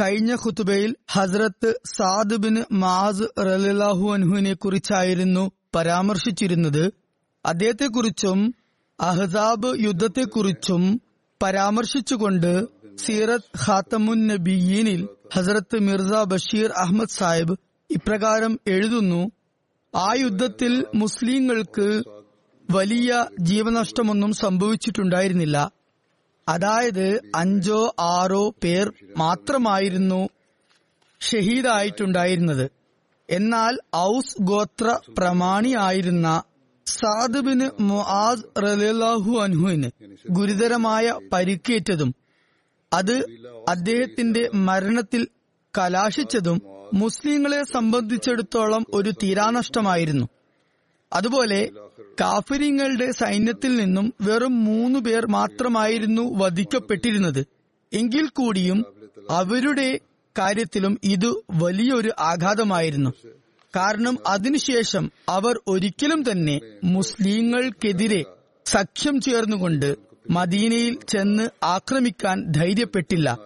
കഴിഞ്ഞ ഖുത്തുബയിൽ ഹസ്രത്ത് Saad bin mass റലാഹു അൻഹുവിനെ കുറിച്ചായിരുന്നു പരാമർശിച്ചിരുന്നത്. അദ്ദേഹത്തെക്കുറിച്ചും അഹ്സാബ് യുദ്ധത്തെക്കുറിച്ചും പരാമർശിച്ചുകൊണ്ട് സീറത്ത് ഖാത്തമുൻ നബിയീനിൽ ഹസ്രത്ത് മിർസ ബഷീർ അഹമ്മദ് സാഹിബ് ഇപ്രകാരം എഴുതുന്നു ആ യുദ്ധത്തിൽ മുസ്ലിങ്ങൾക്ക് വലിയ ജീവനഷ്ടമൊന്നും സംഭവിച്ചിട്ടുണ്ടായിരുന്നില്ല. അതായത് അഞ്ചോ ആറോ പേർ മാത്രമായിരുന്നു ഷഹീദായിട്ടുണ്ടായിരുന്നത്. എന്നാൽ ഔസ് ഗോത്ര പ്രമാണിയായിരുന്ന സാദുബിന് മുആസ് റലാഹു അൻഹുവിന് ഗുരുതരമായ പരിക്കേറ്റതും അത് അദ്ദേഹത്തിന്റെ മരണത്തിൽ കലാശിച്ചതും മുസ്ലിങ്ങളെ സംബന്ധിച്ചിടത്തോളം ഒരു തീരാനഷ്ടമായിരുന്നു അതുപോലെ കാഫിരിങ്ങളുടെ സൈന്യത്തിൽ നിന്നും വെറും മൂന്ന് പേർ മാത്രമായിരുന്നു വധിക്കപ്പെട്ടിരുന്നത്. എങ്കിൽ കൂടിയും അവരുടെ കാര്യത്തിലും ഇത് വലിയൊരു ആഘാതമായിരുന്നു. കാരണം അതിനുശേഷം അവർ ഒരിക്കലും തന്നെ മുസ്ലിങ്ങൾക്കെതിരെ സഖ്യം ചേർന്നുകൊണ്ട് മദീനയിൽ ചെന്ന് ആക്രമിക്കാൻ ധൈര്യപ്പെട്ടില്ല.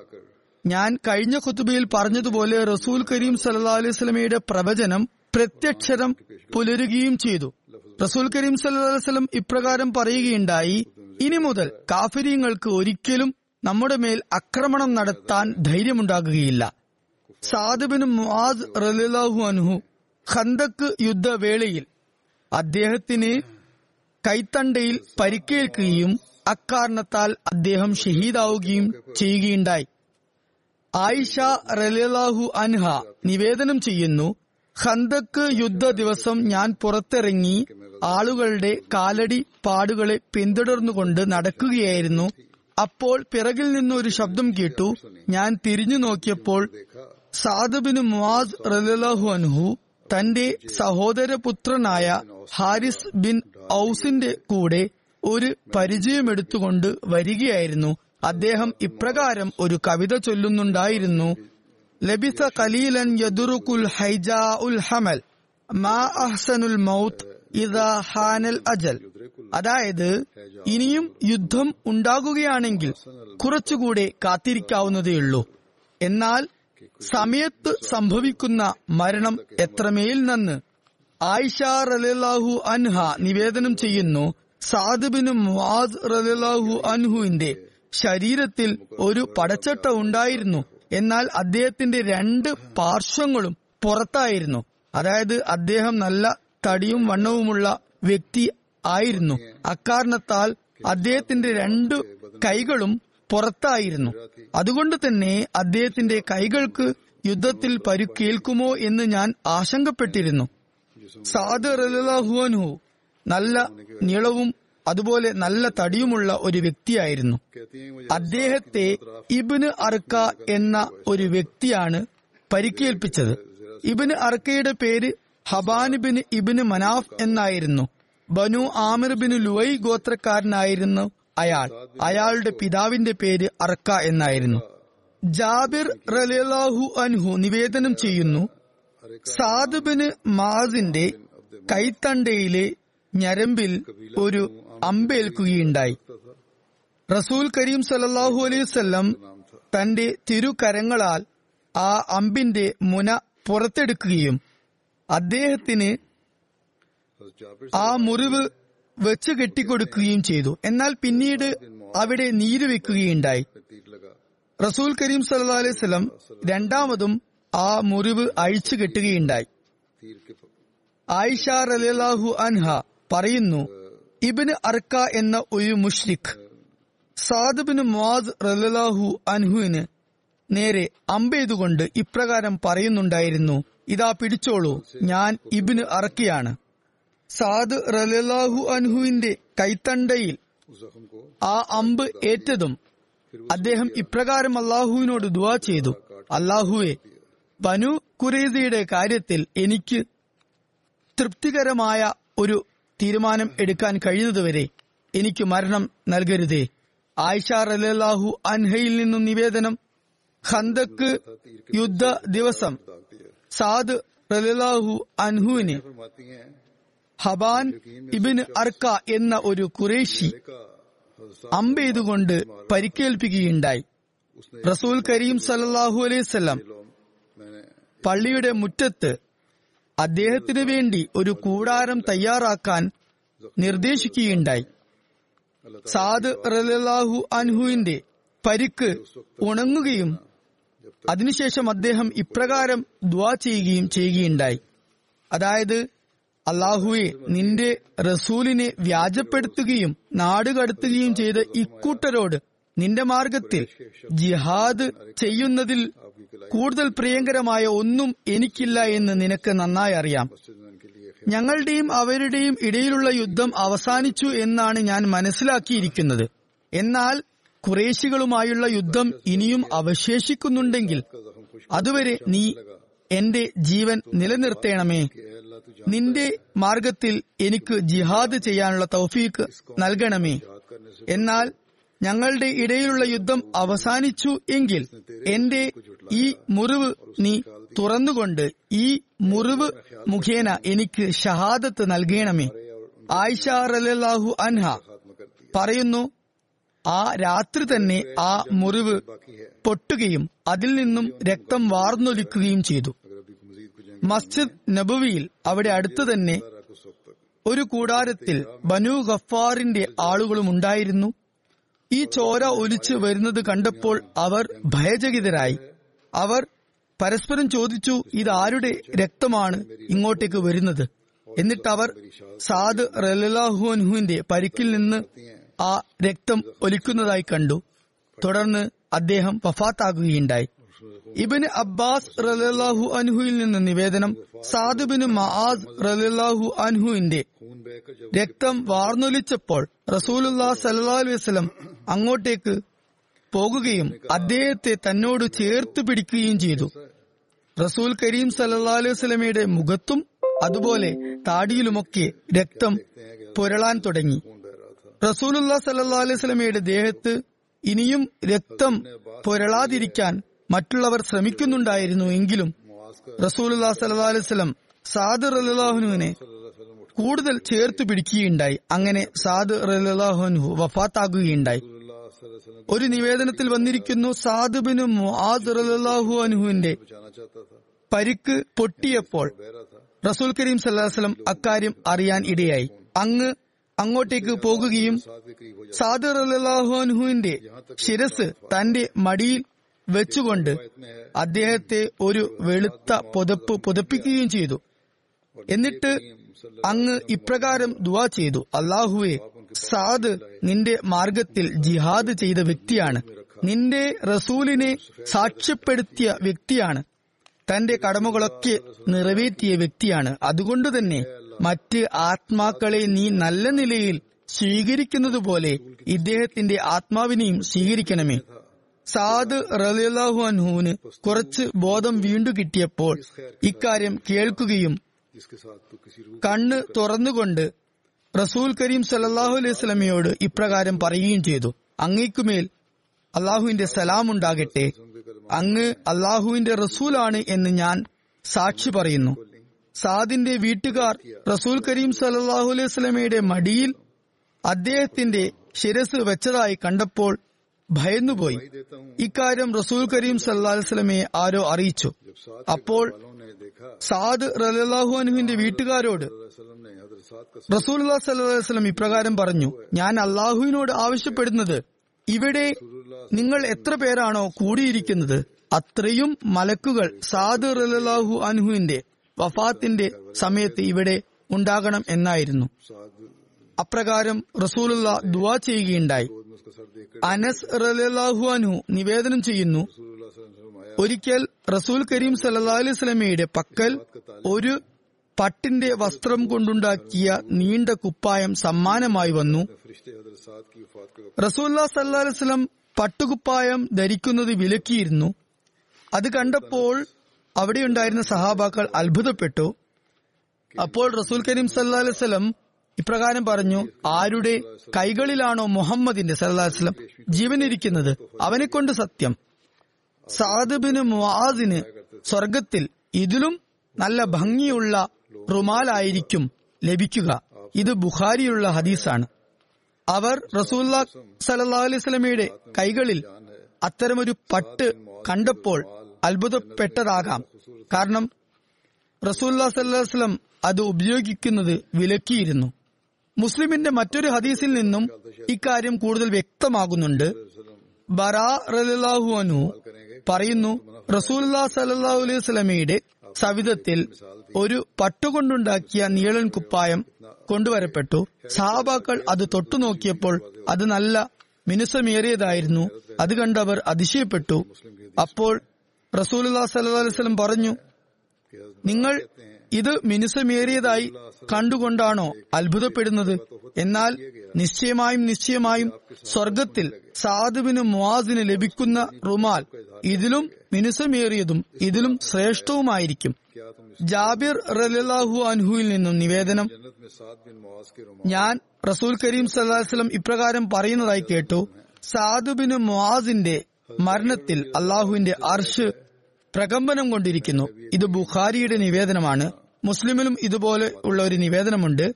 ഞാൻ കഴിഞ്ഞ കുത്തുബയിൽ പറഞ്ഞതുപോലെ റസൂൽ കരീം സല്ലാ അലൈഹി സ്വലമയുടെ പ്രവചനം പ്രത്യക്ഷരം പുലരുകയും ചെയ്തു. റസൂൽ കരീം സല്ലാസ്ലം ഇപ്രകാരം പറയുകയുണ്ടായി ഇനി മുതൽ കാഫര്യങ്ങൾക്ക് ഒരിക്കലും നമ്മുടെ മേൽ ആക്രമണം നടത്താൻ ധൈര്യമുണ്ടാകുകയില്ല. സാദബിന് മുആദ് ഖന്തക്ക് യുദ്ധവേളയിൽ അദ്ദേഹത്തിന് കൈത്തണ്ടയിൽ പരിക്കേൽക്കുകയും അക്കാരണത്താൽ അദ്ദേഹം ഷഹീദാവുകയും ചെയ്യുകയുണ്ടായി. ആയിഷ റലാഹു അൻഹ നിവേദനം ചെയ്യുന്നു ഖന്തക്ക് യുദ്ധ ദിവസം ഞാൻ പുറത്തിറങ്ങി ആളുകളുടെ കാലടി പാടുകളെ പിന്തുടർന്നുകൊണ്ട് നടക്കുകയായിരുന്നു. അപ്പോൾ പിറകിൽ നിന്ന് ഒരു ശബ്ദം കേട്ടു. ഞാൻ തിരിഞ്ഞു നോക്കിയപ്പോൾ സാദബിന് മുവാസ് റലാഹു അൻഹു തന്റെ സഹോദരപുത്രനായ ഹാരിസ് ബിൻ ഔസിന്റെ കൂടെ ഒരു പരിചയമെടുത്തുകൊണ്ട് വരികയായിരുന്നു. അദ്ദേഹം ഇപ്രകാരം ഒരു കവിത ചൊല്ലുന്നുണ്ടായിരുന്നു. ലബിസ കലീലൻ യദുറുക്കുൽ ഹൈജ ഉൽ ഹമൽ മാ അഹ്സനുൽ മൗത്ത് ഇദാ ഹാനൽ അജൽ അതായത് ഇനിയും യുദ്ധം ഉണ്ടാകുകയാണെങ്കിൽ കുറച്ചുകൂടെ കാത്തിരിക്കാവുന്നതേയുള്ളൂ. എന്നാൽ സമയത്ത് സംഭവിക്കുന്ന മരണം എത്രമേൽ നന്ന്? ആയിഷ റലാഹു അൻഹ നിവേദനം ചെയ്യുന്നു സാദുബിന് മുവാസ് റലാഹു അൻഹുവിന്റെ ശരീരത്തിൽ ഒരു പടച്ചട്ട ഉണ്ടായിരുന്നു. എന്നാൽ അദ്ദേഹത്തിന്റെ രണ്ട് പാർശ്വങ്ങളും പുറത്തായിരുന്നു. അതായത് അദ്ദേഹം നല്ല തടിയും വണ്ണവുമുള്ള വ്യക്തി ആയിരുന്നു. അക്കാരണത്താൽ അദ്ദേഹത്തിന്റെ രണ്ടു കൈകളും പുറത്തായിരുന്നു. അതുകൊണ്ട് തന്നെ അദ്ദേഹത്തിന്റെ കൈകൾക്ക് യുദ്ധത്തിൽ പരുക്കേൽക്കുമോ എന്ന് ഞാൻ ആശങ്കപ്പെട്ടിരുന്നു. സാദ് റലാഹുഅൻഹു നല്ല നീളവും അതുപോലെ നല്ല തടിയുമുള്ള ഒരു വ്യക്തിയായിരുന്നു. അദ്ദേഹത്തെ ഇബിന് അർക്ക എന്ന ഒരു വ്യക്തിയാണ് പരിക്കേൽപ്പിച്ചത്. ഇബിന് അർക്കയുടെ പേര് ഹബാനിബിന് ഇബിന് മനാഫ് എന്നായിരുന്നു. ബനു ആമിർ ബിൻ ലുവൈ ഗോത്രക്കാരനായിരുന്നു അയാൾ. അയാളുടെ പിതാവിന്റെ പേര് അർക്ക എന്നായിരുന്നു. ജാബിർ റലാഹു അൻഹു നിവേദനം ചെയ്യുന്നു സാദ് ബിന് മാസിന്റെ കൈത്തണ്ടയിലെ ഞരമ്പിൽ ഒരു അമ്പേൽക്കുകയുണ്ടായി. റസൂൽ കരീം സലല്ലാഹു അലൈവല്ലം തന്റെ തിരുകരങ്ങളാൽ ആ അമ്പിന്റെ മുന പുറത്തെടുക്കുകയും അദ്ദേഹത്തിന് ആ മുറിവ് വെച്ച് കെട്ടിക്കൊടുക്കുകയും ചെയ്തു. എന്നാൽ പിന്നീട് അവിടെ നീര് വെക്കുകയുണ്ടായി. റസൂൽ കരീം സല്ലാ അലൈഹി സ്വലം രണ്ടാമതും ആ മുറിവ് അഴിച്ചു കെട്ടുകയുണ്ടായി. ആയിഷ റലാഹു അൻഹ പറയുന്നു ഇബിന് അർക്ക എന്ന ഒരു മുഷ്രിഖ്. സാദുബിന് മുവാദ് റലാഹു അൻഹുവിന് നേരെ അമ്പെയ്തുകൊണ്ട് ഇപ്രകാരം പറയുന്നുണ്ടായിരുന്നു ഇതാ പിടിച്ചോളൂ ഞാൻ ഇബിന് അറക്കിയാണ് സാദ് റലാഹു അൻഹുവിന്റെ കൈത്തണ്ടയിൽ ആ അമ്പ് ഏറ്റതും അദ്ദേഹം ഇപ്രകാരം അള്ളാഹുവിനോട് ദ ചെയ്തു അള്ളാഹുവെ ബനു കുറേസയുടെ കാര്യത്തിൽ എനിക്ക് തൃപ്തികരമായ ഒരു തീരുമാനം എടുക്കാൻ കഴിയുന്നതുവരെ എനിക്ക് മരണം നൽകരുതേ. ആയിഷ റലാഹു അൻഹയിൽ നിന്നും നിവേദനം. ഖന്തക്ക് യുദ്ധ ദിവസം. സാദ് റലാഹു അൻഹുവിന്. ഹബാൻ ഇബിൻ അർക്ക എന്ന ഒരു കുറേശി അമ്പെയ്തുകൊണ്ട് പരിക്കേൽപ്പിക്കുകയുണ്ടായി. റസൂൽ കരീം സല്ലാഹു അലൈസ് പള്ളിയുടെ മുറ്റത്ത് അദ്ദേഹത്തിന് വേണ്ടി ഒരു കൂടാരം തയ്യാറാക്കാൻ നിർദ്ദേശിക്കുകയുണ്ടായി. സാദ് റലാഹു അൻഹുവിന്റെ പരിക്ക് ഉണങ്ങുകയും അതിനുശേഷം അദ്ദേഹം ഇപ്രകാരം ദ്വാ ചെയ്യുകയും ചെയ്യുകയുണ്ടായി. അതായത് അള്ളാഹുവെ നിന്റെ റസൂലിനെ വ്യാജപ്പെടുത്തുകയും നാടുകടത്തുകയും ചെയ്ത ഇക്കൂട്ടരോട് നിന്റെ മാർഗത്തിൽ ജിഹാദ് ചെയ്യുന്നതിൽ കൂടുതൽ പ്രിയങ്കരമായ ഒന്നും എനിക്കില്ല എന്ന് നിനക്ക് നന്നായി അറിയാം. ഞങ്ങളുടെയും അവരുടെയും ഇടയിലുള്ള യുദ്ധം അവസാനിച്ചു എന്നാണ് ഞാൻ മനസ്സിലാക്കിയിരിക്കുന്നത്. എന്നാൽ കുറേശികളുമായുള്ള യുദ്ധം ഇനിയും അവശേഷിക്കുന്നുണ്ടെങ്കിൽ അതുവരെ നീ എന്റെ ജീവൻ നിലനിർത്തേണമേ. നിന്റെ മാർഗത്തിൽ എനിക്ക് ജിഹാദ് ചെയ്യാനുള്ള തൗഫീക്ക് നൽകണമേ. എന്നാൽ ഞങ്ങളുടെ ഇടയിലുള്ള യുദ്ധം അവസാനിച്ചു എങ്കിൽ എന്റെ ഈ മുറിവ് നീ തുറന്നുകൊണ്ട് ഈ മുറിവ് മുഖേന എനിക്ക് ഷഹാദത്ത് നൽകണമേ. ആയിഷ അൻഹ പറയുന്നു ആ രാത്രി തന്നെ ആ മുറിവ് പൊട്ടുകയും അതിൽ നിന്നും രക്തം വാർന്നൊലിക്കുകയും ചെയ്തു. മസ്ജിദ് നബുവിയിൽ അവിടെ അടുത്ത് തന്നെ ഒരു കൂടാരത്തിൽ ബനു ഗഫാറിന്റെ ആളുകളും ഉണ്ടായിരുന്നു. ഈ ചോര ഒലിച്ച് വരുന്നത് കണ്ടപ്പോൾ അവർ ഭയചകിതരായി. അവർ പരസ്പരം ചോദിച്ചു ഇത് ആരുടെ രക്തമാണ് ഇങ്ങോട്ടേക്ക് വരുന്നത്? എന്നിട്ട് അവർ സാദ് റലാഹുഅൻഹുവിന്റെ പരിക്കിൽ നിന്ന് ആ രക്തം ഒലിക്കുന്നതായി കണ്ടു. തുടർന്ന് അദ്ദേഹം വഫാത്താകുകയുണ്ടായി. ഇബിന് അബ്ബാസ് റലാഹു അൻഹുയിൽ നിന്ന് നിവേദനം സാദുബിന് മഹാസ് റലാഹു അൻഹുവിന്റെ രക്തം വാർന്നൊലിച്ചപ്പോൾ റസൂൽ സല്ലാ അലൈവലം അങ്ങോട്ടേക്ക് പോകുകയും അദ്ദേഹത്തെ തന്നോട് ചേർത്ത് പിടിക്കുകയും ചെയ്തു. റസൂൽ കരീം സല്ലാ അലൈഹി മുഖത്തും അതുപോലെ താടിയിലുമൊക്കെ രക്തം പുരളാൻ തുടങ്ങി. റസൂലുല്ലാ സല്ലാ അലൈഹി ദേഹത്ത് ഇനിയും രക്തം പുരളാതിരിക്കാൻ മറ്റുള്ളവർ ശ്രമിക്കുന്നുണ്ടായിരുന്നു എങ്കിലും റസൂലുല്ലാ സല്ലാ അലൈഹി സ്വലം സാദർ അല്ലാഹുനുവിനെ കൂടുതൽ ചേർത്ത് പിടിക്കുകയുണ്ടായി. അങ്ങനെ സാദ് റലാഹുൻഹു വഫാത്താകുകയുണ്ടായി. ഒരു നിവേദനത്തിൽ വന്നിരിക്കുന്നു സാദുബിന് പരിക്ക് പൊട്ടിയപ്പോൾ റസൂൽ കരീം സല്ലാസ്ലം അക്കാര്യം അറിയാൻ ഇടയായി. അങ്ങ് അങ്ങോട്ടേക്ക് പോകുകയും സാദർ റല്ലാഹുഅൻഹുവിന്റെ ശിരസ് തന്റെ മടിയിൽ വെച്ചുകൊണ്ട് അദ്ദേഹത്തെ ഒരു വെളുത്ത പുതപ്പ് പുതപ്പിക്കുകയും ചെയ്തു. എന്നിട്ട് അങ്ങ് ഇപ്രകാരം ദുവാ ചെയ്തു. അള്ളാഹുവേ സാദ് നിന്റെ മാർഗത്തിൽ ജിഹാദ് ചെയ്ത വ്യക്തിയാണ്. നിന്റെ റസൂലിനെ സാക്ഷ്യപ്പെടുത്തിയ വ്യക്തിയാണ്. തന്റെ കടമകളൊക്കെ നിറവേറ്റിയ വ്യക്തിയാണ്. അതുകൊണ്ട് തന്നെ മറ്റ് ആത്മാക്കളെ നീ നല്ല നിലയിൽ സ്വീകരിക്കുന്നതുപോലെ ഇദ്ദേഹത്തിന്റെ ആത്മാവിനെയും സ്വീകരിക്കണമേ. സാദ് റലിയാഹു അൻഹുവിന് കുറച്ച് ബോധം വീണ്ടു കിട്ടിയപ്പോൾ ഇക്കാര്യം കേൾക്കുകയും കണ്ണ് തുറന്നുകൊണ്ട് റസൂൽ കരീം സല്ലാഹു അലൈഹി സ്വലമയോട് ഇപ്രകാരം പറയുകയും ചെയ്തു. അങ്ങേക്കുമേൽ അള്ളാഹുവിന്റെ സലാമുണ്ടാകട്ടെ അങ്ങ് അള്ളാഹുവിന്റെ റസൂലാണ് എന്ന് ഞാൻ സാക്ഷി പറയുന്നു. സാദിന്റെ വീട്ടുകാർ റസൂൽ കരീം സല്ലാഹു അലൈഹി സ്വലമയുടെ മടിയിൽ അദ്ദേഹത്തിന്റെ ശിരസ് വെച്ചതായി കണ്ടപ്പോൾ ഭയന്നുപോയി. ഇക്കാര്യം റസൂൽ കരീം സല്ലാസ്ലമയെ ആരോ അറിയിച്ചു. അപ്പോൾ സാദ് റലാഹു അനുഹിന്റെ വീട്ടുകാരോട് റസൂൽല്ലാ സല്ലാസ്ലം ഇപ്രകാരം പറഞ്ഞു ഞാൻ അള്ളാഹുവിനോട് ആവശ്യപ്പെടുന്നത് ഇവിടെ നിങ്ങൾ എത്ര പേരാണോ കൂടിയിരിക്കുന്നത് അത്രയും മലക്കുകൾ സാദ് റലാഹു അനുഹുവിന്റെ വഫാത്തിന്റെ സമയത്ത് ഇവിടെ ഉണ്ടാകണം എന്നായിരുന്നു. അപ്രകാരം റസൂലുള്ള ദുവാ ചെയ്യുകയുണ്ടായി. അനസ് റലാഹു അൻഹു നിവേദനം ചെയ്യുന്നു ഒരിക്കൽ റസൂൽ കരീം സല്ലാ അലൈഹി സ്വലമയുടെ പക്കൽ ഒരു പട്ടിന്റെ വസ്ത്രം കൊണ്ടുണ്ടാക്കിയ നീണ്ട കുപ്പായം സമ്മാനമായി വന്നു. റസൂല്ല സല്ലാസ്ലം പട്ടുകുപ്പായം ധരിക്കുന്നത് വിലക്കിയിരുന്നു. അത് കണ്ടപ്പോൾ അവിടെയുണ്ടായിരുന്ന സഹാബാക്കൾ അത്ഭുതപ്പെട്ടു. അപ്പോൾ റസൂൽ കരീം സല്ലാ അലൈവലം ഇപ്രകാരം പറഞ്ഞു ആരുടെ കൈകളിലാണോ മുഹമ്മദിന്റെ സല്ലാസ്ലം ജീവനിരിക്കുന്നത്? അവനെ കൊണ്ട് സത്യം സാദബിന് മുവാസിന് സ്വർഗത്തിൽ ഇതിലും നല്ല ഭംഗിയുള്ള റുമാലായിരിക്കും ലഭിക്കുക. ഇത് ബുഖാരിയുള്ള ഹദീസാണ്. അവർ റസൂല്ല സ്വലമയുടെ കൈകളിൽ അത്തരമൊരു പട്ട് കണ്ടപ്പോൾ അത്ഭുതപ്പെട്ടതാകാം. കാരണം റസൂല്ലാ സല്ലാസ്ലം അത് ഉപയോഗിക്കുന്നത് വിലക്കിയിരുന്നു. മുസ്ലിമിന്റെ മറ്റൊരു ഹദീസിൽ നിന്നും ഇക്കാര്യം കൂടുതൽ വ്യക്തമാകുന്നുണ്ട്. ബറാ റലാഹുഅനു പറയുന്നു റസൂല്ലാ സല്ലാ അലൈഹി സ്വലമയുടെ സവിധത്തിൽ ഒരു പട്ടുകൊണ്ടുണ്ടാക്കിയ നീളൻ കുപ്പായം കൊണ്ടുവരപ്പെട്ടു. സഹാബാക്കൾ അത് തൊട്ടുനോക്കിയപ്പോൾ അത് നല്ല മിനുസമേറിയതായിരുന്നു. അത് കണ്ടവർ അതിശയപ്പെട്ടു. അപ്പോൾ റസൂലുല്ലാ വസല്ലം പറഞ്ഞു നിങ്ങൾ ഇത് മിനുസമേറിയതായി കണ്ടുകൊണ്ടാണോ അത്ഭുതപ്പെടുന്നത്? എന്നാൽ നിശ്ചയമായും നിശ്ചയമായും സ്വർഗത്തിൽ സാധുവിന് മുവാസിന് ലഭിക്കുന്ന റുമാൽ ഇതിലും മിനുസമേറിയതും ഇതിലും ശ്രേഷ്ഠവുമായിരിക്കും. ജാബിർ റലാഹു അൻഹുവിൽ നിന്നും നിവേദനം. ഞാൻ റസൂൽ കരീം സല്ലാസ്ലം ഇപ്രകാരം പറയുന്നതായി കേട്ടു. സാദുബിന് മുആസിന്റെ മരണത്തിൽ അള്ളാഹുവിന്റെ അർഷ് പ്രകമ്പനം കൊണ്ടിരിക്കുന്നു. ഇത് ബുഖാരിയുടെ നിവേദനമാണ്. മുസ്ലിമിലും ഇതുപോലെ ഉള്ള ഒരു നിവേദനമുണ്ട്.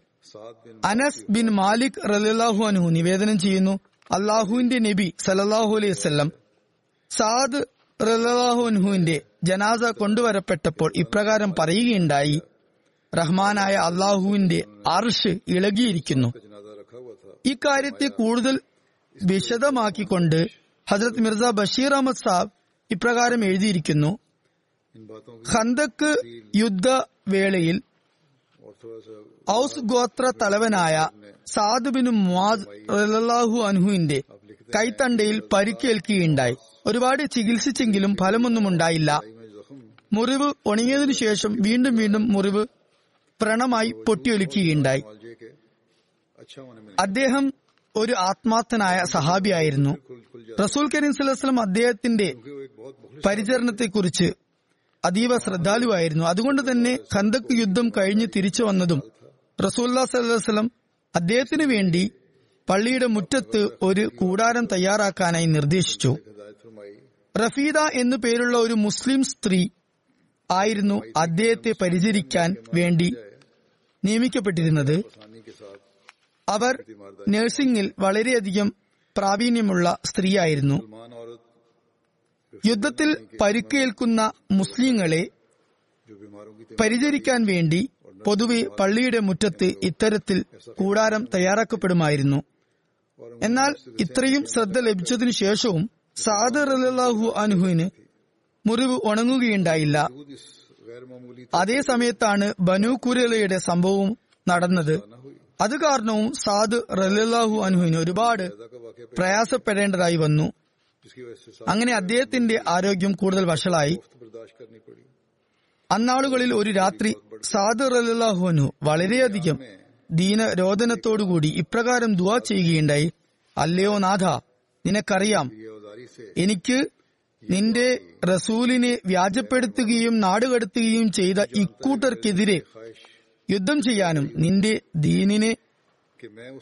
അനസ് ബിൻ മാലിക് റലാഹു അനുഹു നിവേദനം ചെയ്യുന്നു. അള്ളാഹുവിന്റെ നബി സലല്ലാഹു അലൈഹി വസ്ലം സാദ് റലാഹുൻഹുവിന്റെ ജനാസ കൊണ്ടുവരപ്പെട്ടപ്പോൾ ഇപ്രകാരം പറയുകയുണ്ടായി. റഹ്മാനായ അള്ളാഹുവിന്റെ അർഷ് ഇളകിയിരിക്കുന്നു. ഇക്കാര്യത്തെ കൂടുതൽ വിശദമാക്കിക്കൊണ്ട് ഹസരത് മിർസ ബഷീർ അഹമ്മദ് സാബ് ഇപ്രകാരം എഴുതിയിരിക്കുന്നു. ഖന്തക്ക് യുദ്ധ വേളയിൽ ഔസ് ഗോത്ര തലവനായ സാദ് ബിൻ മുവാദ് റലാഹു അൻഹുവിന്റെ കൈത്തണ്ടയിൽ പരിക്കേൽക്കുകയുണ്ടായി. ഒരുപാട് ചികിത്സിച്ചെങ്കിലും ഫലമൊന്നും ഉണ്ടായില്ല. മുറിവ് ഉണങ്ങിയതിനു ശേഷം വീണ്ടും വീണ്ടും മുറിവ് പ്രണമായി പൊട്ടിയൊലിക്കുകയുണ്ടായി. അദ്ദേഹം ഒരു ആത്മാർത്ഥനായ സഹാബിയായിരുന്നു. റസൂൽ കരീം സുലസ്ലം അദ്ദേഹത്തിന്റെ പരിചരണത്തെക്കുറിച്ച് അതീവ ശ്രദ്ധാലുവായിരുന്നു. അതുകൊണ്ട് തന്നെ ഖന്തക് യുദ്ധം കഴിഞ്ഞ് തിരിച്ചു വന്നതും റസൂല്ലാ സലഹ്സ്ലം അദ്ദേഹത്തിന് വേണ്ടി പള്ളിയുടെ മുറ്റത്ത് ഒരു കൂടാരം തയ്യാറാക്കാനായി നിർദ്ദേശിച്ചു. റഫീദ എന്നു പേരുള്ള ഒരു മുസ്ലിം സ്ത്രീ ആയിരുന്നു അദ്ദേഹത്തെ പരിചരിക്കാൻ വേണ്ടി നിയമിക്കപ്പെട്ടിരുന്നത്. അവർ നഴ്സിംഗിൽ വളരെയധികം പ്രാവീണ്യമുള്ള സ്ത്രീയായിരുന്നു. യുദ്ധത്തിൽ പരുക്കേൽക്കുന്ന മുസ്ലിങ്ങളെ പരിചരിക്കാൻ വേണ്ടി പൊതുവെ പള്ളിയുടെ മുറ്റത്ത് ഇത്തരത്തിൽ കൂടാരം തയ്യാറാക്കപ്പെടുമായിരുന്നു. എന്നാൽ ഇത്രയും ശ്രദ്ധ ലഭിച്ചതിനു ശേഷവും സാദർ അലാഹു അനുഹുവിന് മുറിവ് ഉണങ്ങുകയുണ്ടായില്ല. അതേ സമയത്താണ് ബനു കുരലയുടെ സംഭവം നടന്നത്. അത് കാരണവും സാദ് റലാഹു അനുഹുവിന് ഒരുപാട് പ്രയാസപ്പെടേണ്ടതായി വന്നു. അങ്ങനെ അദ്ദേഹത്തിന്റെ ആരോഗ്യം കൂടുതൽ വഷളായി. അന്നാളുകളിൽ ഒരു രാത്രി സാദ് റലാഹു അനു വളരെയധികം ദീനരോധനത്തോടുകൂടി ഇപ്രകാരം ദുവാ ചെയ്യുകയുണ്ടായി. അല്ലയോ നാഥ നിനക്കറിയാം എനിക്ക് നിന്റെ റസൂലിനെ വ്യാജപ്പെടുത്തുകയും നാടുകടത്തുകയും ചെയ്ത ഇക്കൂട്ടർക്കെതിരെ യുദ്ധം ചെയ്യാനും നിന്റെ ദീനിനെ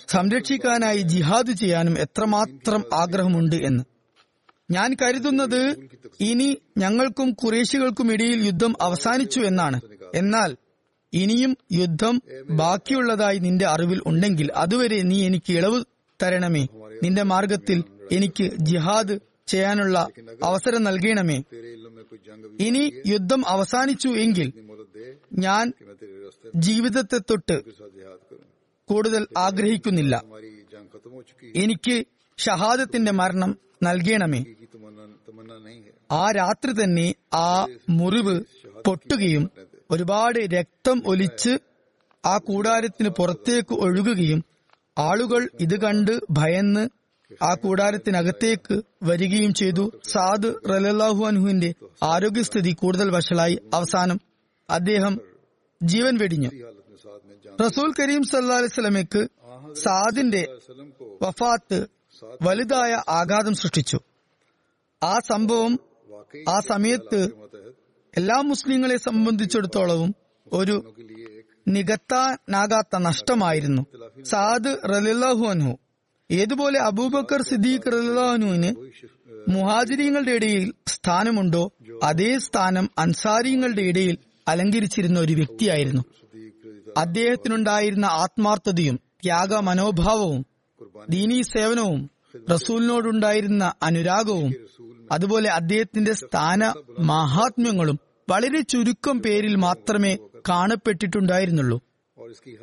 സംരക്ഷിക്കാനായി ജിഹാദ് ചെയ്യാനും എത്രമാത്രം ആഗ്രഹമുണ്ട് എന്ന്. ഞാൻ കരുതുന്നത് ഇനി ഞങ്ങൾക്കും കുറേശികൾക്കും ഇടയിൽ യുദ്ധം അവസാനിച്ചു എന്നാണ്. എന്നാൽ ഇനിയും യുദ്ധം ബാക്കിയുള്ളതായി നിന്റെ അറിവിൽ ഉണ്ടെങ്കിൽ അതുവരെ നീ എനിക്ക് ഇളവ് തരണമേ. നിന്റെ മാർഗത്തിൽ എനിക്ക് ജിഹാദ് ചെയ്യാനുള്ള അവസരം നൽകണമേ. ഇനി യുദ്ധം അവസാനിച്ചു എങ്കിൽ ഞാൻ ജീവിതത്തെ തൊട്ട് കൂടുതൽ ആഗ്രഹിക്കുന്നില്ല. എനിക്ക് ഷഹാദത്തിന്റെ മരണം നൽകണമേ. ആ രാത്രി തന്നെ ആ മുറിവ് പൊട്ടുകയും ഒരുപാട് രക്തം ഒലിച്ച് ആ കൂടാരത്തിന് പുറത്തേക്ക് ഒഴുകുകയും ആളുകൾ ഇത് കണ്ട് ഭയന്ന് ആ കൂടാരത്തിനകത്തേക്ക് വരികയും ചെയ്തു. സാദ് റലാഹു അനുഹുവിന്റെ ആരോഗ്യസ്ഥിതി കൂടുതൽ വഷളായി. അവസാനം അദ്ദേഹം ജീവൻ വെടിഞ്ഞു. റസൂൽ കരീം സല്ലാ സാദിന്റെ വഫാത്ത് വലുതായ ആഘാതം സൃഷ്ടിച്ചു. ആ സംഭവം ആ സമയത്ത് എല്ലാ മുസ്ലിങ്ങളെ സംബന്ധിച്ചിടത്തോളവും ഒരു നികത്താനാകാത്ത നഷ്ടമായിരുന്നു. സാദ് റലില്ലാഹുഅനു ഏതുപോലെ അബൂബക്കർ സിദ്ദീഖ് റലില്ലാഹുനുവിന് മുഹാജിരിങ്ങളുടെ ഇടയിൽ സ്ഥാനമുണ്ടോ അതേ സ്ഥാനം അൻസാരിങ്ങളുടെ ഇടയിൽ അലങ്കരിച്ചിരുന്ന ഒരു വ്യക്തിയായിരുന്നു. അദ്ദേഹത്തിനുണ്ടായിരുന്ന ആത്മാർത്ഥതയും ത്യാഗ മനോഭാവവും ദീനീ സേവനവും റസൂലിനോടുണ്ടായിരുന്ന അനുരാഗവും അതുപോലെ അദ്ദേഹത്തിന്റെ സ്ഥാന മഹാത്മ്യങ്ങളും വളരെ ചുരുക്കം പേരിൽ മാത്രമേ കാണപ്പെട്ടിട്ടുണ്ടായിരുന്നുള്ളൂ.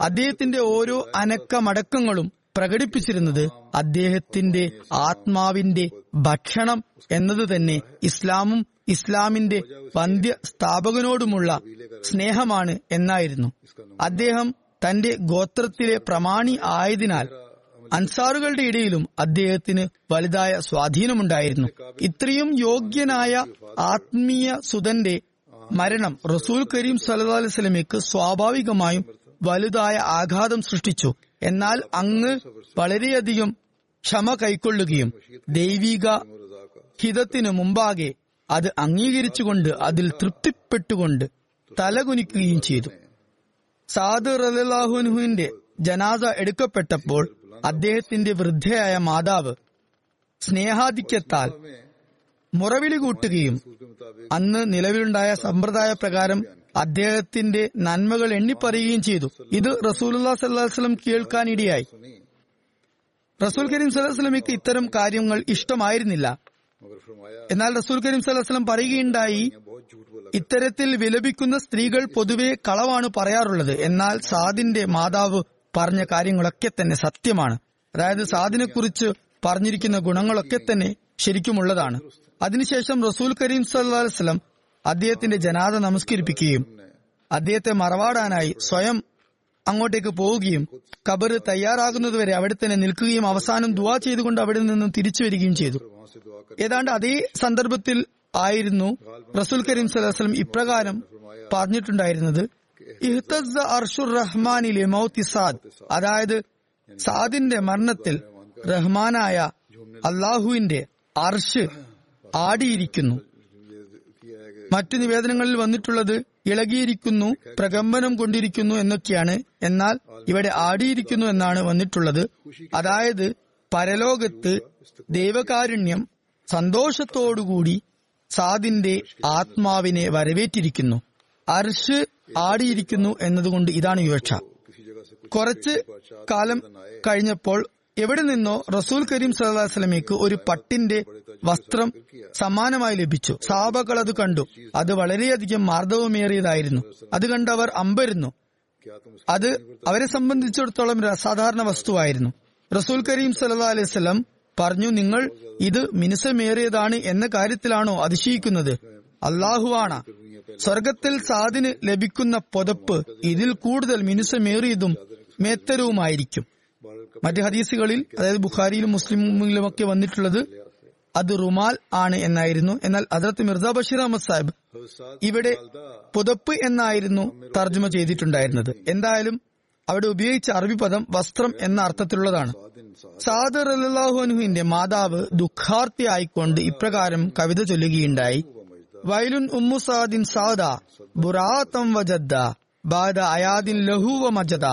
അദ്ദേഹത്തിന്റെ ഓരോ അനക്കമടക്കങ്ങളും പ്രകടിപ്പിച്ചിരുന്നത് അദ്ദേഹത്തിന്റെ ആത്മാവിന്റെ ഭക്ഷണം എന്നത് തന്നെ ഇസ്ലാമും ഇസ്ലാമിന്റെ പന്ത്യ സ്ഥാപകനോടുമുള്ള സ്നേഹമാണ് എന്നായിരുന്നു. അദ്ദേഹം തന്റെ ഗോത്രത്തിലെ പ്രമാണി ആയതിനാൽ അൻസാറുകളുടെ ഇടയിലും അദ്ദേഹത്തിന് വലുതായ സ്വാധീനമുണ്ടായിരുന്നു. ഇത്രയും യോഗ്യനായ ആത്മീയ സുതന്റെ മരണം റസൂൽ കരീം സല്ലാ അലൈഹി വസല്ലമയ്ക്ക് സ്വാഭാവികമായും വലുതായ ആഘാതം സൃഷ്ടിച്ചു. എന്നാൽ അങ്ങ് വളരെയധികം ക്ഷമ കൈക്കൊള്ളുകയും ദൈവിക ഹിതത്തിനു മുമ്പാകെ അത് അംഗീകരിച്ചുകൊണ്ട് അതിൽ തൃപ്തിപ്പെട്ടുകൊണ്ട് തലകുനിക്കുകയും ചെയ്തു. സാദ് റലാഹുനുവിന്റെ ജനാസ എടുക്കപ്പെട്ടപ്പോൾ അദ്ദേഹത്തിന്റെ വൃദ്ധയായ മാതാവ് സ്നേഹാധിക്യത്താൽ മുറവിളി കൂട്ടുകയും അന്ന് നിലവിലുണ്ടായ സമ്പ്രദായ പ്രകാരം അദ്ദേഹത്തിന്റെ നന്മകൾ എണ്ണിപ്പറയുകയും ചെയ്തു. ഇത് റസൂലുല്ലാ സല്ലാസ്ലം കേൾക്കാനിടയായി. റസൂൽ കരീം സല്ലാസ്ലമിക്ക് ഇത്തരം കാര്യങ്ങൾ ഇഷ്ടമായിരുന്നില്ല. എന്നാൽ റസൂൽ കരീം സല്ലാസ്ലം പറയുകയുണ്ടായി ഇത്തരത്തിൽ വിലപിക്കുന്ന സ്ത്രീകൾ പൊതുവെ കളവാണ് പറയാറുള്ളത്. എന്നാൽ സാദിന്റെ മാതാവ് പറഞ്ഞ കാര്യങ്ങളൊക്കെ തന്നെ സത്യമാണ്. അതായത് സാദിനെ കുറിച്ച് പറഞ്ഞിരിക്കുന്ന ഗുണങ്ങളൊക്കെ തന്നെ ശരിക്കുമുള്ളതാണ്. അതിനുശേഷം റസൂൽ കരീം സല്ലാസ്ലം അദ്ദേഹത്തിന്റെ ജനാദ നമസ്കരിപ്പിക്കുകയും അദ്ദേഹത്തെ മറവാടാനായി സ്വയം അങ്ങോട്ടേക്ക് പോവുകയും കബർ തയ്യാറാകുന്നതുവരെ അവിടെ തന്നെ നിൽക്കുകയും അവസാനം ദുവാ ചെയ്തുകൊണ്ട് അവിടെ നിന്നും തിരിച്ചു വരികയും ചെയ്തു. ഏതാണ്ട് അതേ സന്ദർഭത്തിൽ ആയിരുന്നു റസൂൽ കരീം സലഹ്സ്ലം ഇപ്രകാരം പറഞ്ഞിട്ടുണ്ടായിരുന്നത്. ഇഹ്തസ് അർഷുർ റഹ്മാനിലെ മൗത്തി സാദ്. അതായത് സാദിന്റെ മരണത്തിൽ റഹ്മാനായ അള്ളാഹുവിന്റെ അർഷ് ആടിയിരിക്കുന്നു. മറ്റു നിവേദനങ്ങളിൽ വന്നിട്ടുള്ളത് ഇളകിയിരിക്കുന്നു പ്രകമ്പനം കൊണ്ടിരിക്കുന്നു എന്നൊക്കെയാണ്. എന്നാൽ ഇവിടെ ആടിയിരിക്കുന്നു എന്നാണ് വന്നിട്ടുള്ളത്. അതായത് പരലോകത്ത് ദൈവകാരുണ്യം സന്തോഷത്തോടുകൂടി സാദിന്റെ ആത്മാവിനെ വരവേറ്റിരിക്കുന്നു. അർഷ് ആടിയിരിക്കുന്നു എന്നതുകൊണ്ട് ഇതാണ് വിവക്ഷ. കുറച്ച് കാലം കഴിഞ്ഞപ്പോൾ എവിടെ നിന്നോ റസൂൽ കരീം സല്ലാസ്ലമിക്ക് ഒരു പട്ടിന്റെ വസ്ത്രം സമാനമായി ലഭിച്ചു. സാബകൾ അത് കണ്ടു. അത് വളരെയധികം മാർദ്ദവമേറിയതായിരുന്നു. അത് കണ്ടവർ അമ്പരുന്നു. അത് അവരെ സംബന്ധിച്ചിടത്തോളം സാധാരണ വസ്തുവായിരുന്നു. റസൂൽ കരീം സല്ലാ അലൈവല്ലം പറഞ്ഞു നിങ്ങൾ ഇത് മിനുസമേറിയതാണ് എന്ന കാര്യത്തിലാണോ അതിശയിക്കുന്നത്? അള്ളാഹുവാണ് സ്വർഗത്തിൽ സാദിന് ലഭിക്കുന്ന പൊതപ്പ് ഇതിൽ കൂടുതൽ മിനുസമേറിയതും മേത്തരവുമായിരിക്കും. മറ്റ് ഹദീസുകളിൽ അതായത് ബുഖാരിയിലും മുസ്ലിമിലും ഒക്കെ വന്നിട്ടുള്ളത് അത് റുമാൽ ആണ് എന്നായിരുന്നു. എന്നാൽ അതിർത്ത് മിർസ ബഷീർ അഹമ്മദ് സാഹിബ് ഇവിടെ പുതപ്പ് എന്നായിരുന്നു തർജമ ചെയ്തിട്ടുണ്ടായിരുന്നത്. എന്തായാലും അവിടെ ഉപയോഗിച്ച അറബി പദം വസ്ത്രം എന്ന അർത്ഥത്തിലുള്ളതാണ്. സാദർ അല്ലാഹു മാതാവ് ദുഃഖാർത്തി ആയിക്കൊണ്ട് ഇപ്രകാരം കവിത ചൊല്ലുകയുണ്ടായി. വയലുൻ ഉമ്മുസാദിൻ സാദ ബുറാത്തം വജദ്ദ. ബാദ അയാദിൻ ലഹൂവ മജദ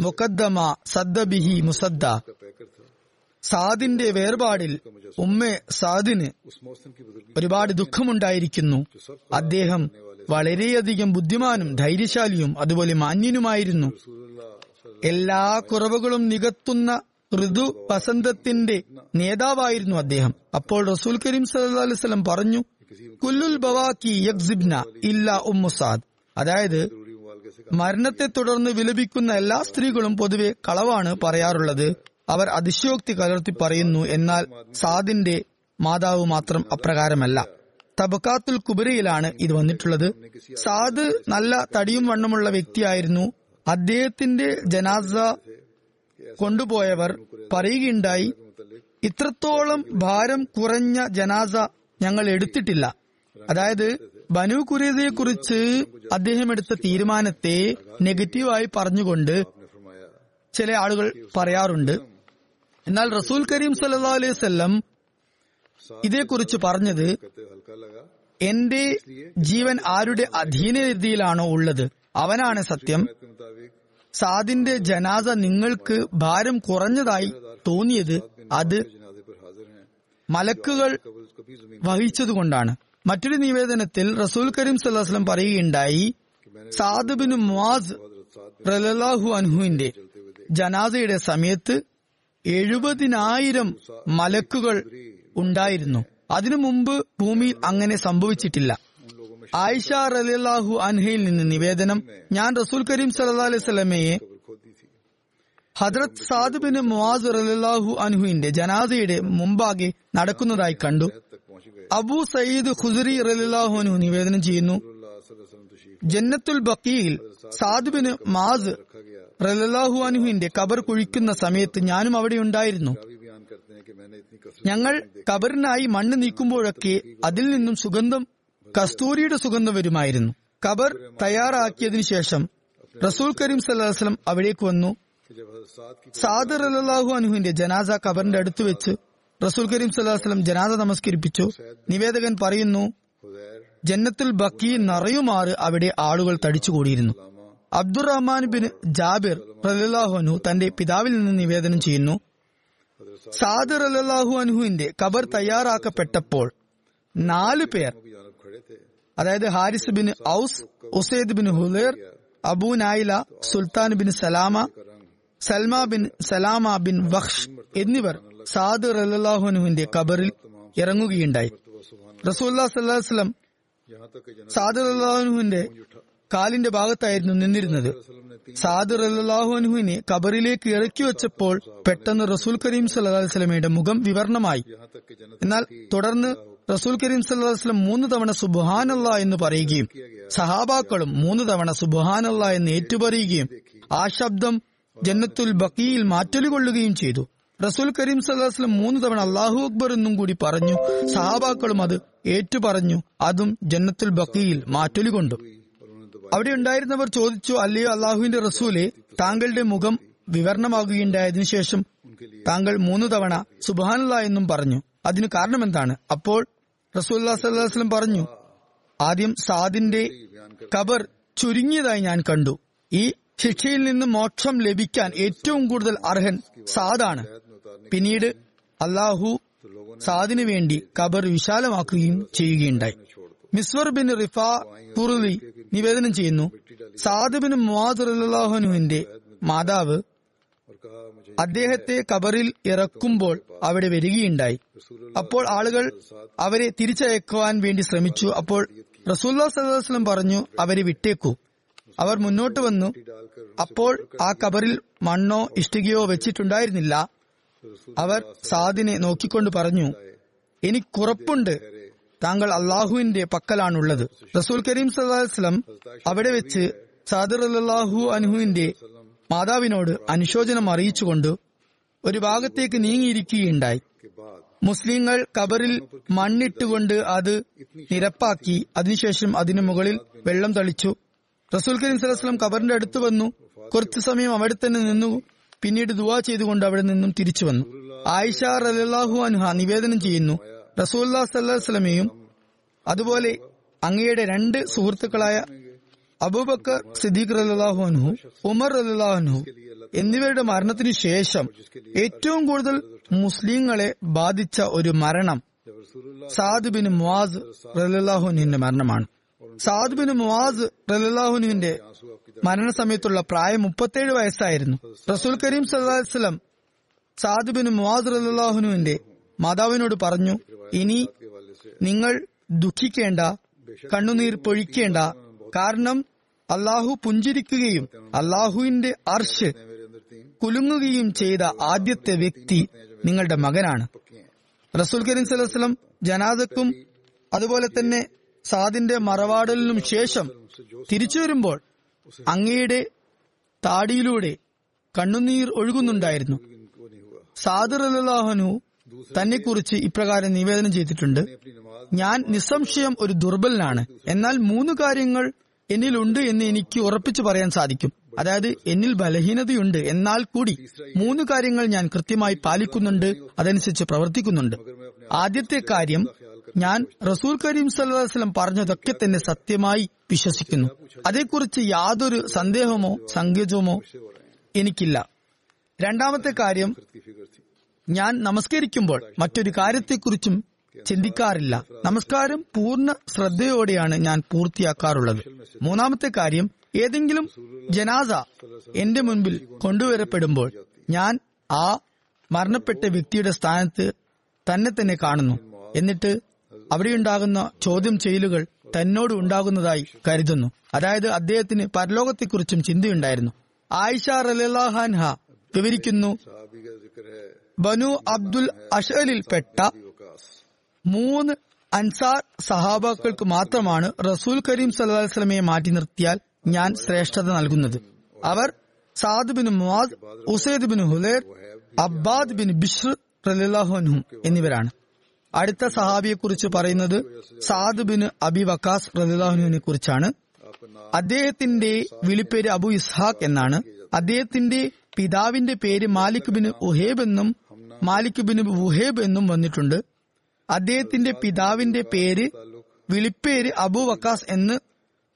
മുഖദ്ദമ സദ്ദബിഹി മുസദ്ദ. സാദിന്റെ വേർപാടിൽ ഉമ്മ സാദിന് ഒരുപാട് ദുഃഖമുണ്ടായിരിക്കുന്നു. അദ്ദേഹം വളരെയധികം ബുദ്ധിമാനും ധൈര്യശാലിയും അതുപോലെ മാന്യനുമായിരുന്നു. എല്ലാ കുറവുകളും നികത്തുന്ന ഋതു വസന്തത്തിന്റെ നേതാവായിരുന്നു അദ്ദേഹം. അപ്പോൾ റസൂൽ കരീം സലഹ്ലം പറഞ്ഞു കുല്ലുൽ ബവാക്കി യക്സിബ്ന ഇല്ല ഉമ്മുസാദ് അതായത് മരണത്തെ തുടർന്ന് വിലപിക്കുന്ന എല്ലാ സ്ത്രീകളും പൊതുവെ കളവാണ് പറയാറുള്ളത്. അവർ അതിശയോക്തി കലർത്തി പറയുന്നു എന്നാൽ സാദിന്റെ മാതാവ് മാത്രം അപ്രകാരമല്ല. തബക്കാത്തുൽ കുബരയിലാണ് ഇത് വന്നിട്ടുള്ളത്. സാദ് നല്ല തടിയും വണ്ണമുള്ള വ്യക്തിയായിരുന്നു. അദ്ദേഹത്തിന്റെ ജനാസ കൊണ്ടുപോയവർ പറയുകയുണ്ടായി ഇത്രത്തോളം ഭാരം കുറഞ്ഞ ജനാസ ഞങ്ങൾ എടുത്തിട്ടില്ല. അതായത് ബനു കുരേതയെ കുറിച്ച് അദ്ദേഹം എടുത്ത തീരുമാനത്തെ നെഗറ്റീവായി പറഞ്ഞുകൊണ്ട് ചില ആളുകൾ പറയാറുണ്ട്. എന്നാൽ റസൂൽ കരീം സല്ലാ അലൈഹി സ്വല്ലം ഇതേക്കുറിച്ച് പറഞ്ഞത് എന്റെ ജീവൻ ആരുടെ അധീനതയിലാണോ ഉള്ളത്? അവനാണ് സത്യം. സാദിന്റെ ജനാസ നിങ്ങൾക്ക് ഭാരം കുറഞ്ഞതായി തോന്നിയത് അത് മലക്കുകൾ വഹിച്ചതുകൊണ്ടാണ്. മറ്റൊരു നിവേദനത്തിൽ റസൂൽ കരീം സല്ലാസ്ലം പറയുകയുണ്ടായി സാദുബിന് മുവാസ് റലാഹു അൻഹുവിന്റെ ജനാസയുടെ സമയത്ത് എഴുപതിനായിരം മലക്കുകൾ ഉണ്ടായിരുന്നു. അതിനു മുമ്പ് ഭൂമിയിൽ അങ്ങനെ സംഭവിച്ചിട്ടില്ല. ആയിഷ റലാഹു അൻഹയിൽ നിന്ന് നിവേദനം ഞാൻ റസൂൽ കരീം സല്ലാ അലൈഹി സ്വലമയെ ഹദ്രത് സാദുബിന് മുവാസ് റലാഹു അൻഹുവിന്റെ ജനാസയുടെ മുമ്പാകെ നടക്കുന്നതായി കണ്ടു. അബു സയ്യിദ് ഖുസരി റലിലാഹുനു നിവേദനം ചെയ്യുന്നു. ജന്നത്തുൽ ബക്കിയിൽ സാധുബിന് മാസ് റലിലാഹു കബർ കുഴിക്കുന്ന സമയത്ത് ഞാനും അവിടെ ഉണ്ടായിരുന്നു. ഞങ്ങൾ കബറിനായി മണ്ണ് നീക്കുമ്പോഴൊക്കെ അതിൽ നിന്നും സുഗന്ധം കസ്തൂരിയുടെ സുഗന്ധം വരുമായിരുന്നു. കബർ തയ്യാറാക്കിയതിനു ശേഷം റസൂൽ കരീം സല്ലാസ്ലം അവിടേക്ക് വന്നു. സാദ് റലാഹു അനുഹിന്റെ ജനാസ കബറിന്റെ അടുത്ത് വെച്ച് റസൂൽ കരീം സല്ലാസ്ലം ജനാദ നമസ്കരിപ്പിച്ചു. നിവേദകൻ പറയുന്നു ജന്നത്തിൽ ബക്കി നിറയുമാറ് അവിടെ ആളുകൾ തടിച്ചുകൂടിയിരുന്നു. അബ്ദുറഹ്മാൻ ബിൻ ജാബിർ റലാഹുനു തന്റെ പിതാവിൽ നിന്ന് നിവേദനം ചെയ്യുന്നു സാദ് റലാഹു അനുഹുവിന്റെ കബർ തയ്യാറാക്കപ്പെട്ടപ്പോൾ നാല് പേർ അതായത് Haris bin Aus Usaid bin Hudair Abu Naila Sultan bin Salama Salma bin Salama bin Waqsh എന്നിവർ സാദ് റലാഹുനുവിന്റെ കബറിൽ ഇറങ്ങുകയുണ്ടായി. റസൂല്ലാ സല്ലാസ്ലം സാദ് റല്ലാഹുനുവിന്റെ കാലിന്റെ ഭാഗത്തായിരുന്നു നിന്നിരുന്നത്. സാദ് റല്ലാഹുനുവിനെ കബറിലേക്ക് ഇറക്കി വെച്ചപ്പോൾ പെട്ടെന്ന് റസൂൽ കരീം സല്ലാസ്ലമയുടെ മുഖം വിവരണമായി. എന്നാൽ തുടർന്ന് റസൂൽ കരീം സല്ലാസ്ലം മൂന്ന് തവണ സുബുഹാനല്ല എന്ന് പറയുകയും സഹാബാക്കളും മൂന്ന് തവണ സുബുഹാനല്ല എന്ന് ഏറ്റുപറയുകയും ആ ശബ്ദം ജന്നത്തുൽ ബക്കിയിൽ മാറ്റലുകൊള്ളുകയും ചെയ്തു. റസൂൽ കരീം സലഹ്ലം മൂന്ന് തവണ അള്ളാഹു അക്ബർ എന്നും കൂടി പറഞ്ഞു. സഹാബാക്കളും അത് ഏറ്റുപറഞ്ഞു. അതും ജന്നത്തുൽ ബക്കിയിൽ മാറ്റൊലികൊണ്ടു. അവിടെ ഉണ്ടായിരുന്നവർ ചോദിച്ചു അല്ലയോ അള്ളാഹുവിന്റെ റസൂലെ താങ്കളുടെ മുഖം വിവരണമാകുകയുണ്ടായതിനു ശേഷം താങ്കൾ മൂന്ന് തവണ സുബാനുള്ള എന്നും പറഞ്ഞു. അതിന് കാരണമെന്താണ് അപ്പോൾ റസൂൽ സല്ലാസ്ലം പറഞ്ഞു ആദ്യം സാദിന്റെ കബർ ചുരുങ്ങിയതായി ഞാൻ കണ്ടു. ഈ ശിക്ഷയിൽ നിന്ന് മോക്ഷം ലഭിക്കാൻ ഏറ്റവും കൂടുതൽ അർഹൻ സാദാണ്. പിന്നീട് അള്ളാഹു സാദിനു വേണ്ടി ഖബർ വിശാലമാക്കുകയും ചെയ്യുകയുണ്ടായി. മിസ്വർ ബിൻ റിഫ പുറുവി നിവേദനം ചെയ്യുന്നു സാദ് ബിൻ മാതാവ് അദ്ദേഹത്തെ കബറിൽ ഇറക്കുമ്പോൾ അവിടെ വരികയുണ്ടായി. അപ്പോൾ ആളുകൾ അവരെ തിരിച്ചയക്കുവാൻ വേണ്ടി ശ്രമിച്ചു. അപ്പോൾ റസൂല്ലാ സലഹുസ്ലം പറഞ്ഞു അവരെ വിട്ടേക്കൂ. അവർ മുന്നോട്ട് വന്നു. അപ്പോൾ ആ കബറിൽ മണ്ണോ ഇഷ്ടികയോ വെച്ചിട്ടുണ്ടായിരുന്നില്ല. അവർ സാദിനെ നോക്കിക്കൊണ്ട് പറഞ്ഞു എനിക്കുറപ്പുണ്ട്. താങ്കൾ അള്ളാഹുവിന്റെ പക്കലാണുള്ളത്. റസൂൽ കരീം സല്ലാസ്ലം അവിടെ വെച്ച് സാദിർ അല്ലാഹു അനുഹുവിന്റെ മാതാവിനോട് അനുശോചനം അറിയിച്ചുകൊണ്ട് ഒരു ഭാഗത്തേക്ക് നീങ്ങിയിരിക്കുകയുണ്ടായി. മുസ്ലിങ്ങൾ കബറിൽ മണ്ണിട്ടുകൊണ്ട് അത് നിരപ്പാക്കി അതിനുശേഷം അതിനു മുകളിൽ വെള്ളം തളിച്ചു. റസൂൽ കരീം സലഹ്സ്ലം കബറിന്റെ അടുത്ത് വന്നു. കുറച്ചു സമയം അവിടെ തന്നെ നിന്നു. പിന്നീട് ദുവാ ചെയ്തുകൊണ്ട് അവിടെ നിന്നും തിരിച്ചു വന്നു. ആയിഷ റലാഹു അൻഹ നിവേദനം ചെയ്യുന്നു. റസൂല്ലാ സല്ലാസ്ലമയും അതുപോലെ അങ്ങയുടെ രണ്ട് സുഹൃത്തുക്കളായ അബൂബക്കർ സിദ്ദീഖ് റലാഹു അൻഹു ഉമർ റലാഹു അൻഹു എന്നിവരുടെ മരണത്തിനു ശേഷം ഏറ്റവും കൂടുതൽ മുസ്ലിങ്ങളെ ബാധിച്ച ഒരു മരണം സാദ് ബിൻ മുവാസ് റലാഹുനിന്റെ മരണമാണ്. സാദുബിന് മുവാസ് റലാഹുനുവിന്റെ മരണസമയത്തുള്ള പ്രായം മുപ്പത്തേഴ് വയസ്സായിരുന്നു. റസൂൽ കരീം സല്ലാസ്ലം സാദുബിന് മുവാസ് റലാഹുനുവിന്റെ മാതാവിനോട് പറഞ്ഞു ഇനി നിങ്ങൾ ദുഃഖിക്കേണ്ട കണ്ണുനീർ പൊഴിക്കേണ്ട കാരണം അള്ളാഹു പുഞ്ചിരിക്കുകയും അള്ളാഹുവിന്റെ അർഷ് കുലുങ്ങുകയും ചെയ്ത ആദ്യത്തെ വ്യക്തി നിങ്ങളുടെ മകനാണ്. റസൂൽ കരീം സലഹ്സ്ലം ജനാദക്കും അതുപോലെ തന്നെ സാദിന്റെ മറവാടലിനും ശേഷം തിരിച്ചു വരുമ്പോൾ അങ്ങയുടെ താടിയിലൂടെ കണ്ണുനീർ ഒഴുകുന്നുണ്ടായിരുന്നു. സാദിർ അലാഹനു തന്നെക്കുറിച്ച് ഇപ്രകാരം നിവേദനം ചെയ്തിട്ടുണ്ട്. ഞാൻ നിസ്സംശയം ഒരു ദുർബലനാണ്. എന്നാൽ മൂന്ന് കാര്യങ്ങൾ എന്നിലുണ്ട് എന്ന് എനിക്ക് ഉറപ്പിച്ചു പറയാൻ സാധിക്കും. അതായത് എന്നിൽ ബലഹീനതയുണ്ട്. എന്നാൽ കൂടി മൂന്ന് കാര്യങ്ങൾ ഞാൻ കൃത്യമായി പാലിക്കുന്നുണ്ട് അതനുസരിച്ച് പ്രവർത്തിക്കുന്നുണ്ട്. ആദ്യത്തെ കാര്യം ഞാൻ റസൂൽ കരീം സല്ലാസ്ലം പറഞ്ഞതൊക്കെ തന്നെ സത്യമായി വിശ്വസിക്കുന്നു. അതേക്കുറിച്ച് യാതൊരു സന്ദേഹമോ സങ്കേതമോ എനിക്കില്ല. രണ്ടാമത്തെ കാര്യം ഞാൻ നമസ്കരിക്കുമ്പോൾ മറ്റൊരു കാര്യത്തെക്കുറിച്ചും ചിന്തിക്കാറില്ല. നമസ്കാരം പൂർണ ശ്രദ്ധയോടെയാണ് ഞാൻ പൂർത്തിയാക്കാറുള്ളത്. മൂന്നാമത്തെ കാര്യം ഏതെങ്കിലും ജനാസ എന്റെ മുൻപിൽ കൊണ്ടുവരപ്പെടുമ്പോൾ ഞാൻ ആ മരണപ്പെട്ട വ്യക്തിയുടെ സ്ഥാനത്ത് തന്നെ തന്നെ കാണുന്നു. എന്നിട്ട് അവിടെയുണ്ടാകുന്ന ചോദ്യം ചെയ്യലുകൾ തന്നോട് ഉണ്ടാകുന്നതായി കരുതുന്നു. അതായത് അദ്ദേഹത്തിന് പരലോകത്തെക്കുറിച്ചും ചിന്തയുണ്ടായിരുന്നു. ആയിഷ റലാഹാൻഹ വിവരിക്കുന്നു ബനു അബ്ദുൽ അഷലിൽപ്പെട്ട മൂന്ന് അൻസാർ സഹാബാക്കൾക്ക് മാത്രമാണ് റസൂൽ കരീം സല്ലാസ്ലമയെ മാറ്റി നിർത്തിയാൽ ഞാൻ ശ്രേഷ്ഠത നൽകുന്നത്. അവർ Saad bin Muadh Usaid bin Hudair Abbad bin Bishr റലാഹുനും എന്നിവരാണ്. അടുത്ത സഹാബിയെ കുറിച്ച് പറയുന്നത് സാദ് ബിൻ അബി വക്കാസ് റദിലാഹുവിനെ കുറിച്ചാണ്. അദ്ദേഹത്തിന്റെ വിളിപ്പേര് അബു ഇസ്ഹാഖ് എന്നാണ്. അദ്ദേഹത്തിന്റെ പിതാവിന്റെ പേര് മാലിക് ബിൻ ഉഹേബ് എന്നും മാലിക് ബിൻ ഉഹേബ് എന്നും വന്നിട്ടുണ്ട്. അദ്ദേഹത്തിന്റെ പിതാവിന്റെ പേര് വിളിപ്പേര് അബു വക്കാസ് എന്ന്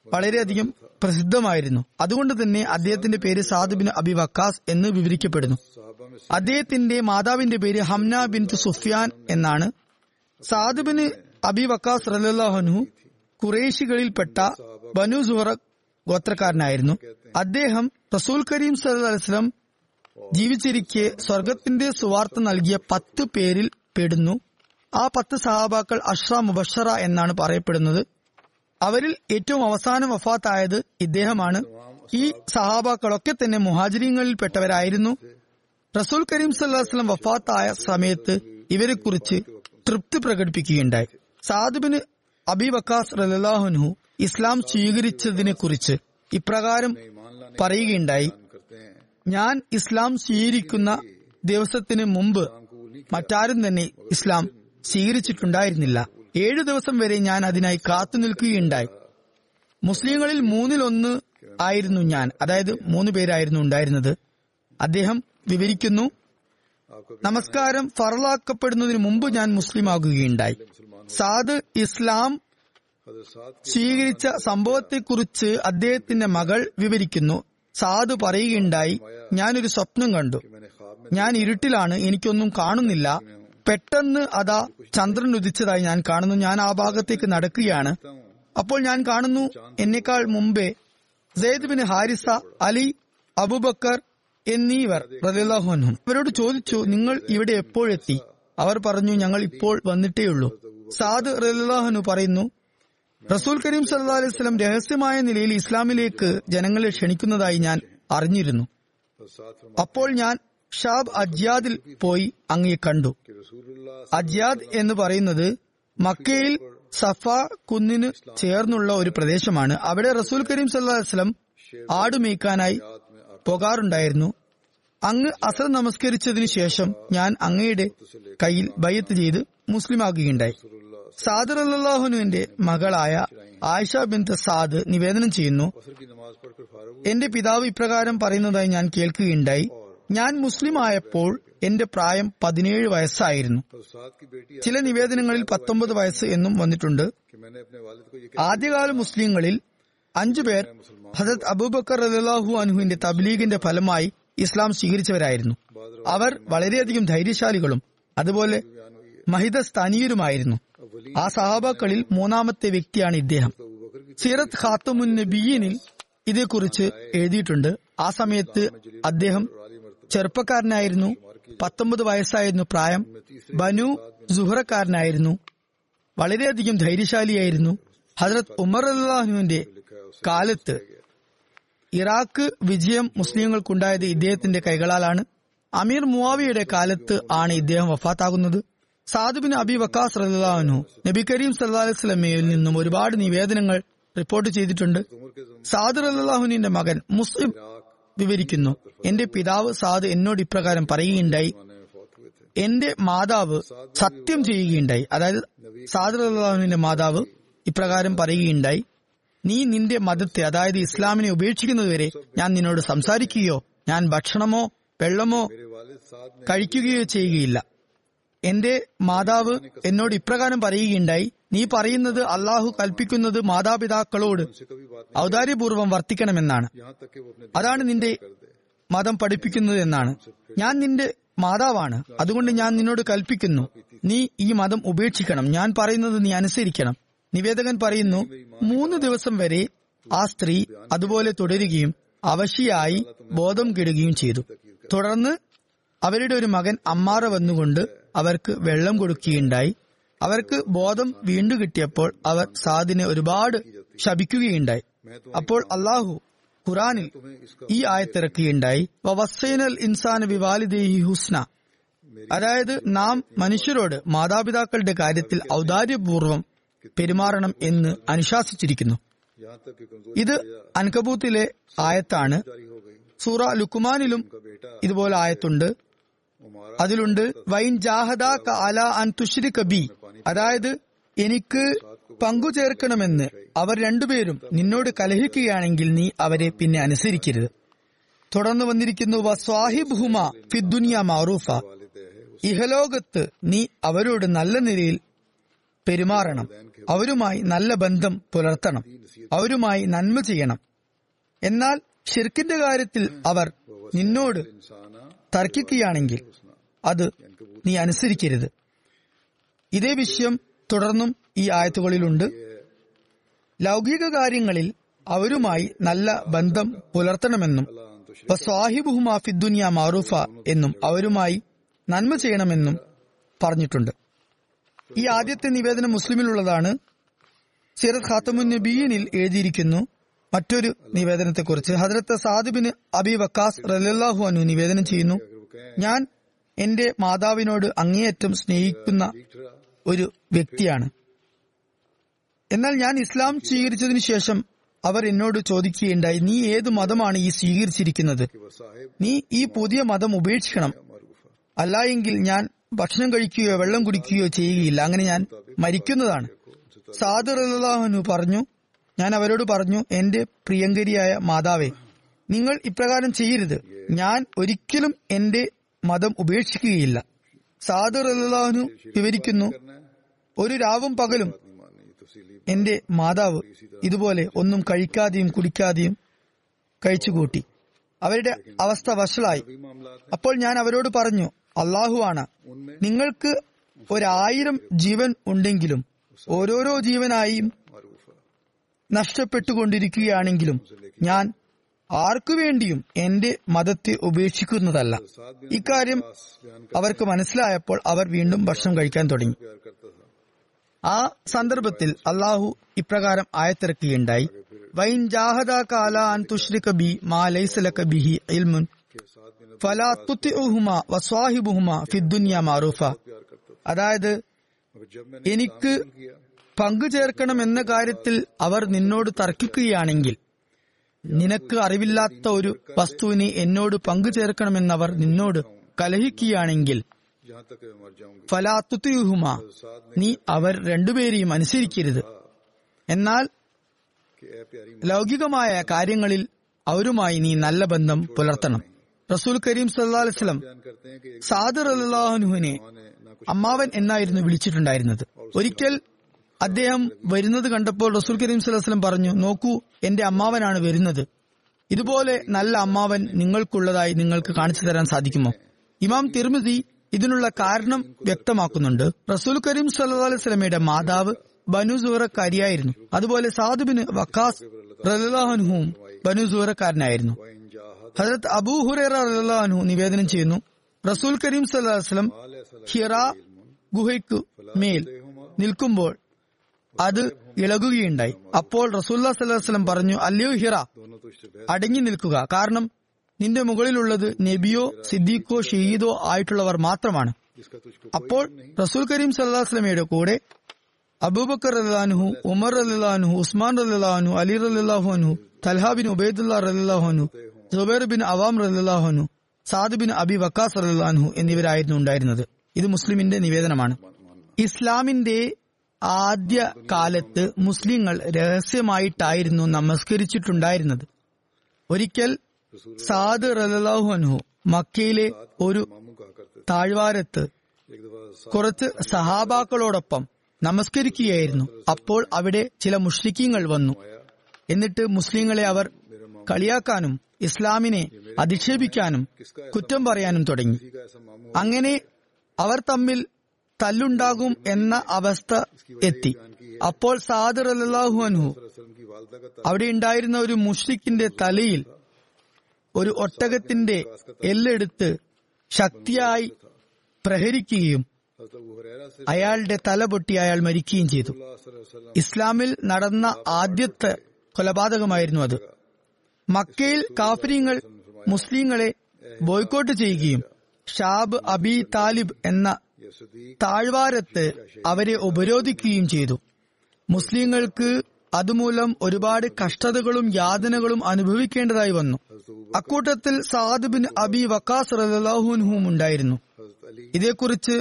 വളരെയധികം പ്രസിദ്ധമായിരുന്നു. അതുകൊണ്ട് തന്നെ അദ്ദേഹത്തിന്റെ പേര് സാദ് ബിൻ അബി വക്കാസ് എന്ന് വിവരിക്കപ്പെടുന്നു. അദ്ദേഹത്തിന്റെ മാതാവിന്റെ പേര് ഹംന ബിൻ സുഫിയാൻ എന്നാണ്. സാദ് ബിൻ അബി വക്കാസ് റലാഹുനു കുറേശികളിൽപ്പെട്ട ബനു സുഹറ ഗോത്രക്കാരനായിരുന്നു. അദ്ദേഹം റസൂൽ കരീം സല്ലാസ്ലം ജീവിച്ചിരിക്കെ സ്വർഗത്തിന്റെ സുവാർത്ത നൽകിയ പത്ത് പേരിൽ പെടുന്നു. ആ പത്ത് സഹാബാക്കൾ അഷ്റ മുബഷറ എന്നാണ് പറയപ്പെടുന്നത്. അവരിൽ ഏറ്റവും അവസാനം വഫാത്തായത് ഇദ്ദേഹമാണ്. ഈ സഹാബാക്കളൊക്കെ തന്നെ മുഹാജിരിങ്ങളിൽപ്പെട്ടവരായിരുന്നു. റസൂൽ കരീം സല്ലാസ്ലം വഫാത്തായ സമയത്ത് ഇവരെക്കുറിച്ച് തൃപ്തി പ്രകടിപ്പിക്കുകയുണ്ടായി. സാദുബിന് അബി വക്കാസ് റലാഹുനു ഇസ്ലാം സ്വീകരിച്ചതിനെ കുറിച്ച് ഇപ്രകാരം പറയുകയുണ്ടായി. ഞാൻ ഇസ്ലാം സ്വീകരിക്കുന്ന ദിവസത്തിന് മുമ്പ് മറ്റാരും തന്നെ ഇസ്ലാം സ്വീകരിച്ചിട്ടുണ്ടായിരുന്നില്ല. ഏഴു ദിവസം വരെ ഞാൻ അതിനായി കാത്തു നിൽക്കുകയുണ്ടായി. മുസ്ലിങ്ങളിൽ മൂന്നിലൊന്ന് ആയിരുന്നു ഞാൻ. അതായത് മൂന്ന് പേരായിരുന്നു ഉണ്ടായിരുന്നത്. അദ്ദേഹം വിവരിക്കുന്നു നമസ്കാരം ഫറളാക്കപ്പെടുന്നതിന് മുമ്പ് ഞാൻ മുസ്ലിം ആകുകയുണ്ടായി സാദ് ഇസ്ലാം സ്വീകരിച്ച സംഭവത്തെക്കുറിച്ച് അദ്ദേഹത്തിന്റെ മകൾ വിവരിക്കുന്നു. സാദ് പറയുകയുണ്ടായി ഞാനൊരു സ്വപ്നം കണ്ടു. ഞാൻ ഇരുട്ടിലാണ് എനിക്കൊന്നും കാണുന്നില്ല. പെട്ടെന്ന് അതാ ചന്ദ്രൻ ഉദിച്ചതായി ഞാൻ കാണുന്നു. ഞാൻ ആ ഭാഗത്തേക്ക് നടക്കുകയാണ്. അപ്പോൾ ഞാൻ കാണുന്നു എന്നെക്കാൾ മുമ്പേ Zaid bin Haritha Ali Abu Bakr എന്നീവർ റലിയാഹുനും അവരോട് ചോദിച്ചു നിങ്ങൾ ഇവിടെ എപ്പോഴെത്തി അവർ പറഞ്ഞു ഞങ്ങൾ ഇപ്പോൾ വന്നിട്ടേയുള്ളൂ. സാദ് റലിയാഹുനു പറയുന്നു റസൂൽ കരീം സല്ലാ അലൈഹി സ്വലം രഹസ്യമായ നിലയിൽ ഇസ്ലാമിലേക്ക് ജനങ്ങളെ ക്ഷണിക്കുന്നതായി ഞാൻ അറിഞ്ഞിരുന്നു. അപ്പോൾ ഞാൻ ഷാബ് അജ്യാദിൽ പോയി അങ്ങേ കണ്ടു. അജ്യാദ് എന്ന് പറയുന്നത് മക്കയിൽ സഫ കുന്നിന് ചേർന്നുള്ള ഒരു പ്രദേശമാണ്. അവിടെ റസൂൽ കരീം സല്ലാസ്ലം ആടുമേക്കാനായി പോകാറുണ്ടായിരുന്നു. അങ്ങ് അസർ നമസ്കരിച്ചതിനു ശേഷം ഞാൻ അങ്ങയുടെ കയ്യിൽ ബയ്യത്ത് ചെയ്ത് മുസ്ലിമാകുകയുണ്ടായി. സാദർ അല്ലാഹുനുവിന്റെ മകളായ ആയിഷ ബിൻ സാദ് നിവേദനം ചെയ്യുന്നു എന്റെ പിതാവ് ഇപ്രകാരം പറയുന്നതായി ഞാൻ കേൾക്കുകയുണ്ടായി. ഞാൻ മുസ്ലിം ആയപ്പോൾ എന്റെ പ്രായം പതിനേഴ് വയസ്സായിരുന്നു. ചില നിവേദനങ്ങളിൽ പത്തൊമ്പത് വയസ്സ് എന്നും വന്നിട്ടുണ്ട്. ആദ്യകാല മുസ്ലിങ്ങളിൽ അഞ്ചു പേർ ഹസരത് അബൂബക്കർ അലാഹു അനുഹുവിന്റെ തബ്ലീഗിന്റെ ഫലമായി ഇസ്ലാം സ്വീകരിച്ചവരായിരുന്നു. അവർ വളരെയധികം ധൈര്യശാലികളും അതുപോലെ മഹിതസ്ഥാനീയരുമായിരുന്നു. ആ സഹാബാക്കളിൽ മൂന്നാമത്തെ വ്യക്തിയാണ് ഇദ്ദേഹം. സീറത്ത് ഖാത്തമുൻ നബിയനിൽ ഇതേക്കുറിച്ച് എഴുതിയിട്ടുണ്ട്. ആ സമയത്ത് അദ്ദേഹം ചെറുപ്പക്കാരനായിരുന്നു പത്തൊമ്പത് വയസ്സായിരുന്നു പ്രായം. ബനു സുഹറക്കാരനായിരുന്നു വളരെയധികം ധൈര്യശാലിയായിരുന്നു. ഹജറത് ഉമർ അള്ളാഹുവിന്റെ കാലത്ത് ഇറാഖ് വിജയം മുസ്ലിങ്ങൾക്കുണ്ടായത് ഇദ്ദേഹത്തിന്റെ കൈകളാലാണ്. അമീർ മുവാവിയുടെ കാലത്ത് ആണ് ഇദ്ദേഹം വഫാത്താകുന്നത്. സാദുബിൻ അബി വക്കാസ് റഹ്ലാനു നബി കരീം സല്ലാ അലൈഹി സ്വലമയിൽ നിന്നും ഒരുപാട് നിവേദനങ്ങൾ റിപ്പോർട്ട് ചെയ്തിട്ടുണ്ട്. സാദ് റഹ്ലാഹുവിന്റെ മകൻ മുസ്ലിം വിവരിക്കുന്നു. എന്റെ പിതാവ് സാദ് എന്നോട് ഇപ്രകാരം പറയുകയുണ്ടായി. എന്റെ മാതാവ് സത്യം ചെയ്യുകയുണ്ടായി. അതായത് സാദ് റഹ്ലാഹുവിന്റെ മാതാവ് ഇപ്രകാരം പറയുകയുണ്ടായി. നീ നിന്റെ മതത്തെ അതായത് ഇസ്ലാമിനെ ഉപേക്ഷിക്കുന്നതുവരെ ഞാൻ നിന്നോട് സംസാരിക്കുകയോ ഞാൻ ഭക്ഷണമോ വെള്ളമോ കഴിക്കുകയോ ചെയ്യുകയില്ല. എന്റെ മാതാവ് എന്നോട് ഇപ്രകാരം പറയുകയുണ്ടായി നീ പറയുന്നത് അള്ളാഹു കൽപ്പിക്കുന്നത് മാതാപിതാക്കളോട് ഔദാര്യപൂർവം വർത്തിക്കണമെന്നാണ്. അതാണ് നിന്റെ മതം പഠിപ്പിക്കുന്നത് എന്നാണ്. ഞാൻ നിന്റെ മാതാവാണ്. അതുകൊണ്ട് ഞാൻ നിന്നോട് കൽപ്പിക്കുന്നു. നീ ഈ മതം ഉപേക്ഷിക്കണം. ഞാൻ പറയുന്നത് നീ അനുസരിക്കണം. നിവേദകൻ പറയുന്നു മൂന്ന് ദിവസം വരെ ആ സ്ത്രീ അതുപോലെ തുടരുകയും അവശിയായി ബോധം കെടുകയും ചെയ്തു. തുടർന്ന് അവരുടെ ഒരു മകൻ അമ്മാറ വന്നുകൊണ്ട് അവർക്ക് വെള്ളം കൊടുക്കുകയുണ്ടായി. അവർക്ക് ബോധം വീണ്ടു കിട്ടിയപ്പോൾ അവർ സാദിനെ ഒരുപാട് ശപിക്കുകയുണ്ടായി. അപ്പോൾ അള്ളാഹു ഖുറാനിൽ ഈ ആയത്തിറക്കുകയുണ്ടായി വസൈനൽ ഇൻസാന വിവാലിദേഹി ഹുസ്ന. അതായത് നാം മനുഷ്യരോട് മാതാപിതാക്കളുടെ കാര്യത്തിൽ ഔദാര്യപൂർവം പെരുമാറണം എന്ന് അനുശാസിച്ചിരിക്കുന്നു. ഇത് അൻകബൂത്തിലെ ആയത്താണ്. സൂറ ലുക്കുമാനിലും ഇതുപോലെ ആയത്തുണ്ട്. അതിലുണ്ട് വൈൻ ജാഹദ കാല അൻ തുഷിരി കബി അതായത് എനിക്ക് പങ്കു ചേർക്കണമെന്ന് അവർ രണ്ടുപേരും നിന്നോട് കലഹിക്കുകയാണെങ്കിൽ നീ അവരെ പിന്നെ അനുസരിക്കരുത്. തുടർന്ന് വന്നിരിക്കുന്നു സ്വാഹിബ് ഫിദ്ദുനിയ മാറൂഫ. ഇഹലോകത്ത് നീ അവരോട് നല്ല നിലയിൽ പെരുമാറണം. അവരുമായി നല്ല ബന്ധം പുലർത്തണം. അവരുമായി നന്മ ചെയ്യണം. എന്നാൽ ഷിർക്കിന്റെ കാര്യത്തിൽ അവർ നിന്നോട് തർക്കിക്കുകയാണെങ്കിൽ അത് നീ അനുസരിക്കരുത്. ഇതേ വിഷയം തുടർന്നും ഈ ആയത്തുകളിലുണ്ട്. ലൗകിക കാര്യങ്ങളിൽ അവരുമായി നല്ല ബന്ധം പുലർത്തണമെന്നും സാഹിബ് ഫിദ്ദുനിയ മാറൂഫ എന്നും അവരുമായി നന്മ ചെയ്യണമെന്നും പറഞ്ഞിട്ടുണ്ട്. ഈ ആദ്യത്തെ നിവേദനം മുസ്ലിമിലുള്ളതാണ്. സീറത്ത് ഖാത്തമുൻ നബീനിൽ എഴുതിയിരിക്കുന്നു മറ്റൊരു നിവേദനത്തെക്കുറിച്ച്. ഹജരത്ത് സാദിബിന് അബി വക്കാസ് റലാഹു അനു നിവേദനം ചെയ്യുന്നു. ഞാൻ എന്റെ മാതാവിനോട് അങ്ങേയറ്റം സ്നേഹിക്കുന്ന ഒരു വ്യക്തിയാണ്. എന്നാൽ ഞാൻ ഇസ്ലാം സ്വീകരിച്ചതിനു ശേഷം അവർ എന്നോട് ചോദിക്കുകയുണ്ടായി നീ ഏത് മതമാണ് ഈ സ്വീകരിച്ചിരിക്കുന്നത്? നീ ഈ പുതിയ മതം ഉപേക്ഷിക്കണം. അല്ലായെങ്കിൽ ഞാൻ ഭക്ഷണം കഴിക്കുകയോ വെള്ളം കുടിക്കുകയോ ചെയ്യുകയില്ല. അങ്ങനെ ഞാൻ മരിക്കുന്നതാണ്. സാദർ അള്ളാഹുനു പറഞ്ഞു ഞാൻ അവരോട് പറഞ്ഞു എന്റെ പ്രിയങ്കരിയായ മാതാവേ നിങ്ങൾ ഇപ്രകാരം ചെയ്യരുത്. ഞാൻ ഒരിക്കലും എന്റെ മതം ഉപേക്ഷിക്കുകയില്ല. സാദർ അള്ളാഹുനു വിവരിക്കുന്നു ഒരു രാവും പകലും എന്റെ മാതാവ് ഇതുപോലെ ഒന്നും കഴിക്കാതെയും കുടിക്കാതെയും കഴിച്ചുകൂട്ടി. അവരുടെ അവസ്ഥ വഷളായി. അപ്പോൾ ഞാൻ അവരോട് പറഞ്ഞു അള്ളാഹുവാണ്. നിങ്ങൾക്ക് ഒരായിരം ജീവൻ ഉണ്ടെങ്കിലും ഓരോരോ ജീവനായും നഷ്ടപ്പെട്ടുകൊണ്ടിരിക്കുകയാണെങ്കിലും ഞാൻ ആർക്കുവേണ്ടിയും എന്റെ മതത്തെ ഉപേക്ഷിക്കുന്നതല്ല. ഇക്കാര്യം അവർക്ക് മനസ്സിലായപ്പോൾ അവർ വീണ്ടും ഭക്ഷണം കഴിക്കാൻ തുടങ്ങി. ആ സന്ദർഭത്തിൽ അള്ളാഹു ഇപ്രകാരം ആയത്തിറക്കുകയുണ്ടായി. വൈൻ ജാഹദ കാല അൻ തുഷ്രിക ബി മാ ലൈസലക ബിഹി ഇൽമുൻ. ഫലാ മാറൂഫ. അതായത് എനിക്ക് പങ്കു ചേർക്കണം എന്ന കാര്യത്തിൽ അവർ നിന്നോട് തർക്കിക്കുകയാണെങ്കിൽ നിനക്ക് അറിവില്ലാത്ത ഒരു വസ്തുവിനെ എന്നോട് പങ്കു ചേർക്കണമെന്നവർ നിന്നോട് കലഹിക്കുകയാണെങ്കിൽ ഫലാത്തുത്തിയുഹുമ നീ അവർ രണ്ടുപേരെയും അനുസരിക്കരുത്. എന്നാൽ ലൗകികമായ കാര്യങ്ങളിൽ അവരുമായി നീ നല്ല ബന്ധം പുലർത്തണം. റസൂൽ കരീം സല്ലാസ്ലം സാദിർ അള്ളാഹുനുഹിനെ അമ്മാവൻ എന്നായിരുന്നു വിളിച്ചിട്ടുണ്ടായിരുന്നത്. ഒരിക്കൽ അദ്ദേഹം വരുന്നത് കണ്ടപ്പോൾ റസൂൽ കരീം സല്ലാസ്ലം പറഞ്ഞു നോക്കൂ എന്റെ അമ്മാവനാണ് വരുന്നത്. ഇതുപോലെ നല്ല അമ്മാവൻ നിങ്ങൾക്കുള്ളതായി നിങ്ങൾക്ക് കാണിച്ചു തരാൻ സാധിക്കുമോ? ഇമാം തിർമിതി ഇതിനുള്ള കാരണം വ്യക്തമാക്കുന്നുണ്ട്. റസൂൽ കരീം സല്ലാ അലൈസ്ലമയുടെ മാതാവ് ബനുസൂറക്കാരിയായിരുന്നു അതുപോലെ സാദുബിന് വക്കാസ് റലാഹുനും ബനുസൂറക്കാരനായിരുന്നു ഹജരത് അബൂ ഹുറേറ നിവേദനം ചെയ്യുന്നു. റസൂൽ കരീം സല്ലാസ്ലം ഹിറ ഗുഹയ്ക്കു മേൽ നിൽക്കുമ്പോൾ അത് ഇളകുകയുണ്ടായി. അപ്പോൾ റസൂല്ലാ സല്ലാസ്ലം പറഞ്ഞു അല്ലയോ ഹിറ അടങ്ങി നിൽക്കുക. കാരണം നിന്റെ മുകളിലുള്ളത് നബിയോ സിദ്ദീഖോ ഷെയ്ദോ ആയിട്ടുള്ളവർ മാത്രമാണ്. അപ്പോൾ റസൂൽ കരീം സല്ലാസ്ലമയുടെ കൂടെ അബൂബക്കർ അല്ലാൻഹു ഉമർ അല്ലാൻഹു ഉസ്മാൻ അല്ലാൻഹു അലി അല്ലാഹു അൻഹു തൽഹാബിൻ ഉബൈദുല്ലാ അല്ലാഹു അൻഹു ജുബൈർ ബിൻ അവാം റലാഹുനു സാദ് ബിൻ അബി വക്കാസ് റലാഹു എന്നിവരായിരുന്നു ഉണ്ടായിരുന്നത്. ഇത് മുസ്ലിമിന്റെ നിവേദനമാണ്. ഇസ്ലാമിന്റെ ആദ്യ കാലത്ത് മുസ്ലിങ്ങൾ രഹസ്യമായിട്ടായിരുന്നു നമസ്കരിച്ചിട്ടുണ്ടായിരുന്നത്. ഒരിക്കൽ സാദ് റലാഹുഅൻഹു മക്കയിലെ ഒരു താഴ്വാരത്ത് കുറച്ച് സഹാബാക്കളോടൊപ്പം നമസ്കരിക്കുകയായിരുന്നു. അപ്പോൾ അവിടെ ചില മുഷ്രിക്കീങ്ങൾ വന്നു. എന്നിട്ട് മുസ്ലിങ്ങളെ അവർ കളിയാക്കാനും ഇസ്ലാമിനെ അധിക്ഷേപിക്കാനും കുറ്റം പറയാനും തുടങ്ങി. അങ്ങനെ അവർ തമ്മിൽ തല്ലുണ്ടാകും എന്ന അവസ്ഥ എത്തി. അപ്പോൾ സാദർ അല്ലാഹു അൻഹു അവിടെ ഉണ്ടായിരുന്ന ഒരു മുഷ്രിഖിന്റെ തലയിൽ ഒരു ഒട്ടകത്തിന്റെ എല്ലെടുത്ത് ശക്തിയായി പ്രഹരിക്കുകയും അയാളുടെ തല പൊട്ടി അയാൾ മരിക്കുകയും ചെയ്തു. ഇസ്ലാമിൽ നടന്ന ആദ്യത്തെ കൊലപാതകമായിരുന്നു അത്. മക്കയിൽ കാഫര്യങ്ങൾ മുസ്ലിങ്ങളെ ബോയ്ക്കോട്ട് ചെയ്യുകയും ഷാബ് അബി താലിബ് എന്ന താഴ്വാരത്ത് അവരെ ഉപരോധിക്കുകയും ചെയ്തു. മുസ്ലിങ്ങൾക്ക് അതുമൂലം ഒരുപാട് കഷ്ടതകളും യാതനകളും അനുഭവിക്കേണ്ടതായി വന്നു. അക്കൂട്ടത്തിൽ സാദ് ബിൻ അബി വക്കാസ് റലാഹുൻഹും ഉണ്ടായിരുന്നു. ഇതേക്കുറിച്ച്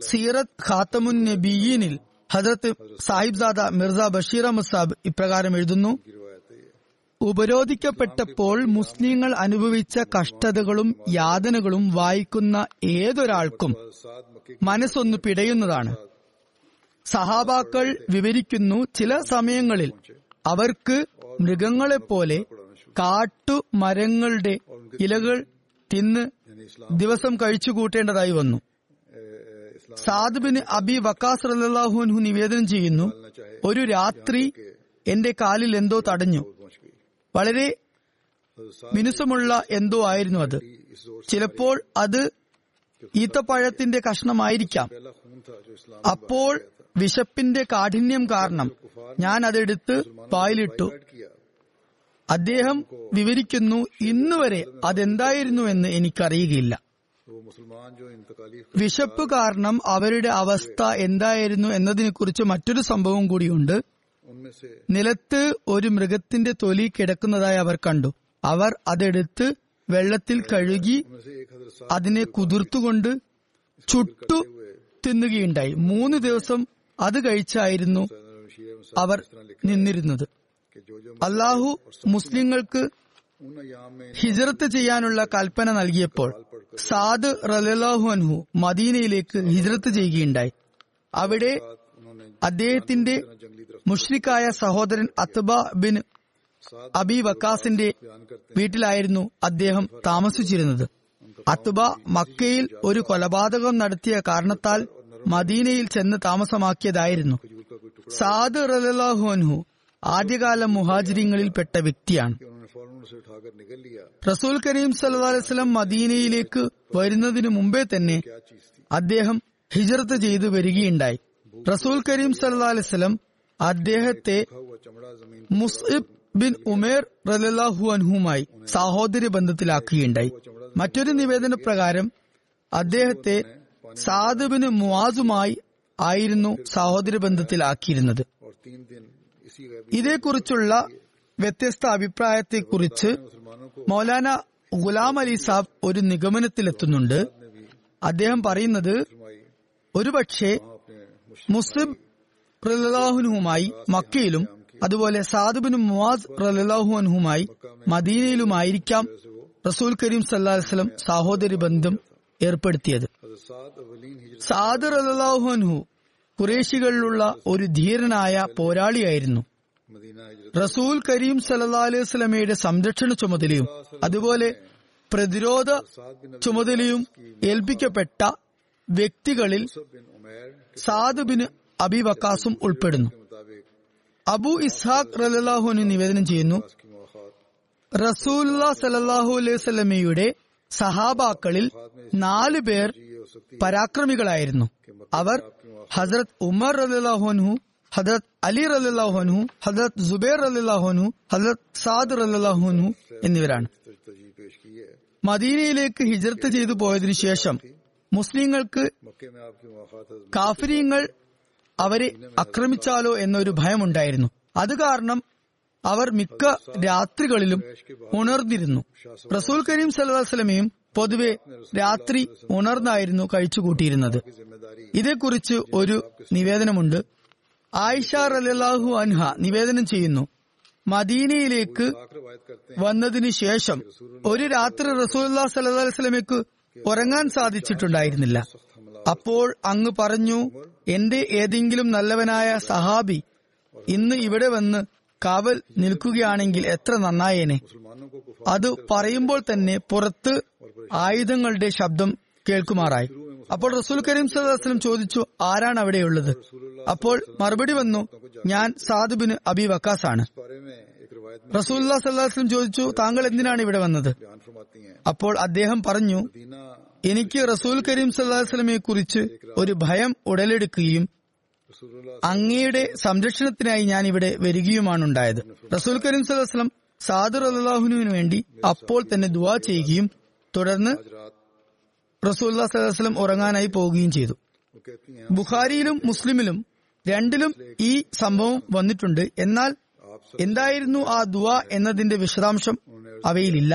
സീറത്ത് ഖാത്തമുൻ നബിയീനിൽ ഹജറത്ത് സാഹിബ്സാദ മിർസ ബഷീർ അമസാബ് ഇപ്രകാരം എഴുതുന്നു ഉപരോധിക്കപ്പെട്ടപ്പോൾ മുസ്ലിങ്ങൾ അനുഭവിച്ച കഷ്ടതകളും യാതനകളും വായിക്കുന്ന ഏതൊരാൾക്കും മനസ്സൊന്ന് പിടയുന്നതാണ്. സഹാബാക്കൾ വിവരിക്കുന്നു ചില സമയങ്ങളിൽ അവർക്ക് മൃഗങ്ങളെപ്പോലെ കാട്ടു മരങ്ങളുടെ ഇലകൾ തിന്ന് ദിവസം കഴിച്ചു കൂട്ടേണ്ടതായി വന്നു. സാദുബിന് അബി വക്കാസ് റല്ലാഹുൻഹു നിവേദനം ചെയ്യുന്നു ഒരു രാത്രി എന്റെ കാലിൽ എന്തോ തടഞ്ഞു. വളരെ മിനുസമുള്ള എന്തോ ആയിരുന്നു അത്. ചിലപ്പോൾ അത് ഈത്തപ്പഴത്തിന്റെ കഷ്ണമായിരിക്കാം. അപ്പോൾ വിശപ്പിന്റെ കാഠിന്യം കാരണം ഞാൻ അതെടുത്ത് പായിലിട്ടു അദ്ദേഹം വിവരിക്കുന്നു ഇന്നുവരെ അതെന്തായിരുന്നു എന്ന് എനിക്കറിയുകയില്ല. വിശപ്പ് കാരണം അവരുടെ അവസ്ഥ എന്തായിരുന്നു എന്നതിനെക്കുറിച്ച് മറ്റൊരു സംഭവം കൂടിയുണ്ട്. നിലത്ത് ഒരു മൃഗത്തിന്റെ തൊലി കിടക്കുന്നതായി അവർ കണ്ടു. അവർ അതെടുത്ത് വെള്ളത്തിൽ കഴുകി അതിനെ കുതിർത്തുകൊണ്ട് ചുട്ടു തിന്നുകയുണ്ടായി. മൂന്ന് ദിവസം അത് കഴിച്ചായിരുന്നു അവർ നിന്നിരുന്നത്. അള്ളാഹു മുസ്ലിങ്ങൾക്ക് ഹിജറത്ത് ചെയ്യാനുള്ള കൽപ്പന നൽകിയപ്പോൾ സാദ് റലാഹുഅൻഹു മദീനയിലേക്ക് ഹിജറത്ത് ചെയ്യുകയുണ്ടായി. അവിടെ അദ്ദേഹത്തിന്റെ മുഷ്രിഖായ സഹോദരൻ അത്ബ ബിൻ അബി വക്കാസിന്റെ വീട്ടിലായിരുന്നു അദ്ദേഹം താമസിച്ചിരുന്നത്. അത്ബ മക്കയിൽ ഒരു കൊലപാതകം നടത്തിയ കാരണത്താൽ മദീനയിൽ ചെന്ന് താമസമാക്കിയതായിരുന്നു. സാദ് റലാഹുഅൻഹു ആദ്യകാല മുഹാജിരിങ്ങളിൽ പെട്ട വ്യക്തിയാണ്. റസൂൽ കരീം സല്ലാസ്ലം മദീനയിലേക്ക് വരുന്നതിനു മുമ്പേ തന്നെ അദ്ദേഹം ഹിജറത്ത് ചെയ്തു വരികയുണ്ടായി. റസൂൽ കരീം സല്ലാസ്ലം അദ്ദേഹത്തെ മുസ്ഇബ് ബിൻ ഉമേർ റലാഹു അൻഹുമായി സാഹോദര്യ ബന്ധത്തിലാക്കുകയുണ്ടായി. മറ്റൊരു നിവേദന പ്രകാരം അദ്ദേഹത്തെ സാദുബിന് മുവാസുമായി ആയിരുന്നു സാഹോദര്യ ബന്ധത്തിലാക്കിയിരുന്നത്. ഇതേക്കുറിച്ചുള്ള വ്യത്യസ്ത അഭിപ്രായത്തെക്കുറിച്ച് മൗലാന ഗുലാം അലി സാബ് ഒരു നിഗമനത്തിലെത്തുന്നുണ്ട്. അദ്ദേഹം പറയുന്നത് ഒരുപക്ഷെ മുസ്ലിം പ്രലാഹുനുഹുമായി മക്കയിലും അതുപോലെ സാദുബിനും മുവാദ് പ്രലാഹുഅൻഹുമായി മദീനയിലുമായിരിക്കാം റസൂൽ കരീം സല്ലാസ്ലം സഹോദരി ബന്ധം ഏർപ്പെടുത്തിയത്. സാദർ അലാഹുഅൻഹു കുറേശികളിലുള്ള ഒരു ധീരനായ പോരാളിയായിരുന്നു. റസൂൽ കരീം സല്ലാ അലൈഹി സ്വലമയുടെ സംരക്ഷണ ചുമതലയും അതുപോലെ പ്രതിരോധ ചുമതലയും ഏൽപ്പിക്കപ്പെട്ട വ്യക്തികളിൽ സാദ് ബിൻ അബി വക്കാസും ഉൾപ്പെടുന്നു. അബു ഇസ്ഹാഖ് റലാഹുവിന് നിവേദനം ചെയ്യുന്നു റസൂല്ലാ സലല്ലാഹു അലൈഹി സഹാബാക്കളിൽ നാല് പേർ പരാക്രമികളായിരുന്നു. അവർ ഹസരത് ഉമർ റലാഹുനു ഹദ്രത് അലി റലാഹുനു ഹദ്രത് ജുബേർ റലാഹുനു ഹദ്രത് സാദ് റലാഹുനു എന്നിവരാണ്. മദീനയിലേക്ക് ഹിജർത്ത് ചെയ്തു പോയതിനു ശേഷം മുസ്ലിങ്ങൾക്ക് കാഫര്യങ്ങൾ അവരെ ആക്രമിച്ചാലോ എന്നൊരു ഭയമുണ്ടായിരുന്നു. അത് കാരണം അവർ മിക്ക രാത്രികളിലും ഉണർന്നിരുന്നു. റസൂൽ കരീം സല്ലാസ്ലമയും പൊതുവെ രാത്രി ഉണർന്നായിരുന്നു കഴിച്ചുകൂട്ടിയിരുന്നത്. ഇതേക്കുറിച്ച് ഒരു നിവേദനമുണ്ട്. ആയിഷ റലാഹു അൻഹ നിവേദനം ചെയ്യുന്നു. മദീനയിലേക്ക് വന്നതിന് ശേഷം ഒരു രാത്രി റസൂൽ സല്ലാ വസ്ലമയ്ക്ക് ഉറങ്ങാൻ സാധിച്ചിട്ടുണ്ടായിരുന്നില്ല. അപ്പോൾ അങ്ങ് പറഞ്ഞു എന്റെ ഏതെങ്കിലും നല്ലവനായ സഹാബി ഇന്ന് ഇവിടെ വന്ന് കാവൽ നിൽക്കുകയാണെങ്കിൽ എത്ര നന്നായേനെ. അത് പറയുമ്പോൾ തന്നെ പുറത്ത് ആയുധങ്ങളുടെ ശബ്ദം കേൾക്കുമാറായി. അപ്പോൾ റസൂൽ കരീം സദാസ്ലം ചോദിച്ചു ആരാണ് അവിടെയുള്ളത് അപ്പോൾ മറുപടി വന്നു ഞാൻ സാദുബിന് അബി വക്കാസ് ആണ്. റസൂല്ലാ സല്ലാസ്ലം ചോദിച്ചു താങ്കൾ എന്തിനാണ് ഇവിടെ വന്നത്? അപ്പോൾ അദ്ദേഹം പറഞ്ഞു എനിക്ക് റസൂൽ കരീം സല്ലാസ്ലമെ കുറിച്ച് ഒരു ഭയം ഉടലെടുക്കുകയും അങ്ങയുടെ സംരക്ഷണത്തിനായി ഞാൻ ഇവിടെ വരികയുമാണ് ഉണ്ടായത്. റസൂൽ കരീം സല്ലാസ്ലം സാദർ അള്ളാഹുനുവിന് വേണ്ടി അപ്പോൾ തന്നെ ദുവാ ചെയ്യുകയും തുടർന്ന് റസൂൽ സല്ലാസ്ലം ഉറങ്ങാനായി പോവുകയും ചെയ്തു. ബുഖാരിയിലും മുസ്ലിമിലും രണ്ടിലും ഈ സംഭവം വന്നിട്ടുണ്ട്. എന്നാൽ എന്തായിരുന്നു ആ ദുവാ എന്നതിന്റെ വിശദാംശം അവയിലില്ല.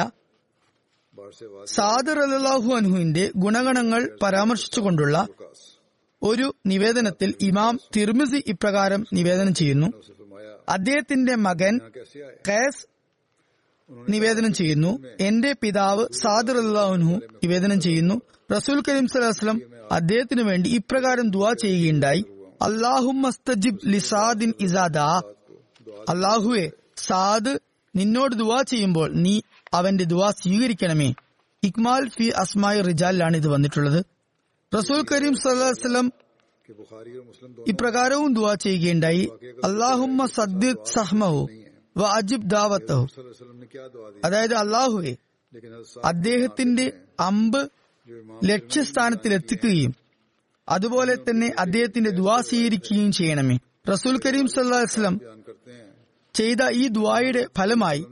സാദർ അലാഹു അൻഹുവിന്റെ ഗുണഗണങ്ങൾ പരാമർശിച്ചുകൊണ്ടുള്ള ഒരു നിവേദനത്തിൽ ഇമാം തിർമിസി ഇപ്രകാരം നിവേദനം ചെയ്യുന്നു. അദ്ദേഹത്തിന്റെ മകൻ കേസ് നിവേദനം ചെയ്യുന്നു. എന്റെ പിതാവ് സാദർ അള്ളാഹുനു നിവേദനം ചെയ്യുന്നു. റസൂൽ കരീം സലഹ്സ്ലം അദ്ദേഹത്തിന് വേണ്ടി ഇപ്രകാരം ദുവാ ചെയ്യുകയുണ്ടായി. അള്ളാഹുമസ്തജിബ് ലിസാദിൻ ഇസാദ അള്ളാഹുവെ സാദ് നിന്നോട് ദുവാ ചെയ്യുമ്പോൾ നീ അവന്റെ ദുവാ സ്വീകരിക്കണമേ. ഇക്മാൽ ഫി അസ്മായി റിജാലിലാണ് ഇത് വന്നിട്ടുള്ളത്. റസൂൽ കരീം സല്ലാസ്ലം ഇപ്രകാരവും ദുവാ ചെയ്യുകയുണ്ടായി. അള്ളാഹുമ്മ സദ്ദിഖ് സഹ്മഹു വ അജിബ് അതായത് അള്ളാഹുവെ അദ്ദേഹത്തിന്റെ അമ്പ് ലക്ഷ്യസ്ഥാനത്തിലെത്തിക്കുകയും അതുപോലെ തന്നെ അദ്ദേഹത്തിന്റെ ദുവാ സ്വീകരിക്കുകയും ചെയ്യണമേ. റസൂൽ കരീം സല്ലാസ്ലം ചെയ്ത ഈ ദ്വായുടെ ഫലമായി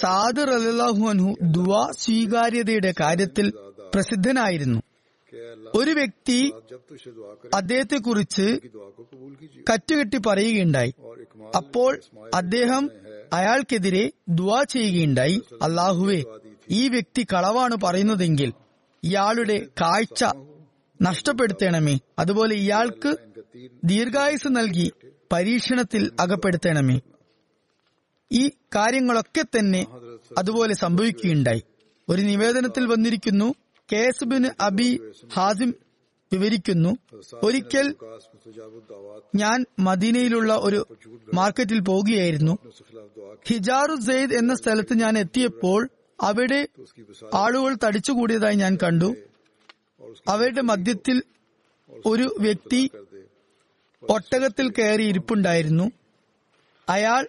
സാദർ അലാഹുഅൻഹു ദ്വാ സ്വീകാര്യതയുടെ കാര്യത്തിൽ പ്രസിദ്ധനായിരുന്നു. ഒരു വ്യക്തി അദ്ദേഹത്തെക്കുറിച്ച് കറ്റുകെട്ടി പറയുകയുണ്ടായി. അപ്പോൾ അദ്ദേഹം അയാൾക്കെതിരെ ദ്വാ ചെയ്യുകയുണ്ടായി. അള്ളാഹുവെ ഈ വ്യക്തി കളവാണ് പറയുന്നതെങ്കിൽ ഇയാളുടെ കാഴ്ച നഷ്ടപ്പെടുത്തണമേ. അതുപോലെ ഇയാൾക്ക് ദീർഘായുസ് നൽകി പരീക്ഷണത്തിൽ അകപ്പെടുത്തണമേ. ഈ കാര്യങ്ങളൊക്കെ തന്നെ അതുപോലെ സംഭവിക്കുകയുണ്ടായി. ഒരു നിവേദനത്തിൽ വന്നിരിക്കുന്നു കേസുബിന് അബി ഹാസിം വിവരിക്കുന്നു ഒരിക്കൽ ഞാൻ മദീനയിലുള്ള ഒരു മാർക്കറ്റിൽ പോവുകയായിരുന്നു. ഹിജാറു സെയ്ദ് എന്ന സ്ഥലത്ത് ഞാൻ എത്തിയപ്പോൾ അവിടെ ആളുകൾ തടിച്ചുകൂടിയതായി ഞാൻ കണ്ടു. അവരുടെ മധ്യത്തിൽ ഒരു വ്യക്തി ഒട്ടകത്തിൽ കയറി ഇരിപ്പുണ്ടായിരുന്നു. അയാൾ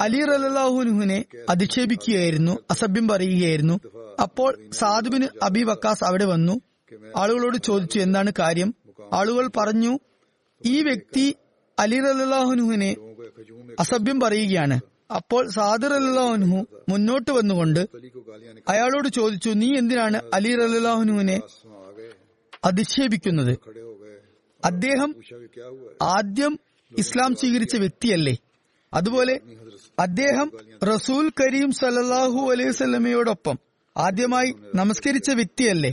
അലി റലാഹുനുഹിനെ അധിക്ഷേപിക്കുകയായിരുന്നു അസഭ്യം പറയുകയായിരുന്നു. അപ്പോൾ സാധുബിന് അബി വക്കാസ് അവിടെ വന്നു. ആളുകളോട് ചോദിച്ചു എന്താണ് കാര്യം? ആളുകൾ പറഞ്ഞു ഈ വ്യക്തി അലി റലാഹുനുഹിനെ അസഭ്യം പറയുകയാണ്. അപ്പോൾ സാദിർ അല്ലാഹുനു മുന്നോട്ട് വന്നുകൊണ്ട് അയാളോട് ചോദിച്ചു നീ എന്തിനാണ് അലി റലാഹുനുവിനെ അധിക്ഷേപിക്കുന്നത്? അദ്ദേഹം ആദ്യം ഇസ്ലാം സ്വീകരിച്ച വ്യക്തിയല്ലേ? അതുപോലെ അദ്ദേഹം റസൂൽ കരീം സലല്ലാഹു അലൈവല്ലമയോടൊപ്പം ആദ്യമായി നമസ്കരിച്ച വ്യക്തിയല്ലേ?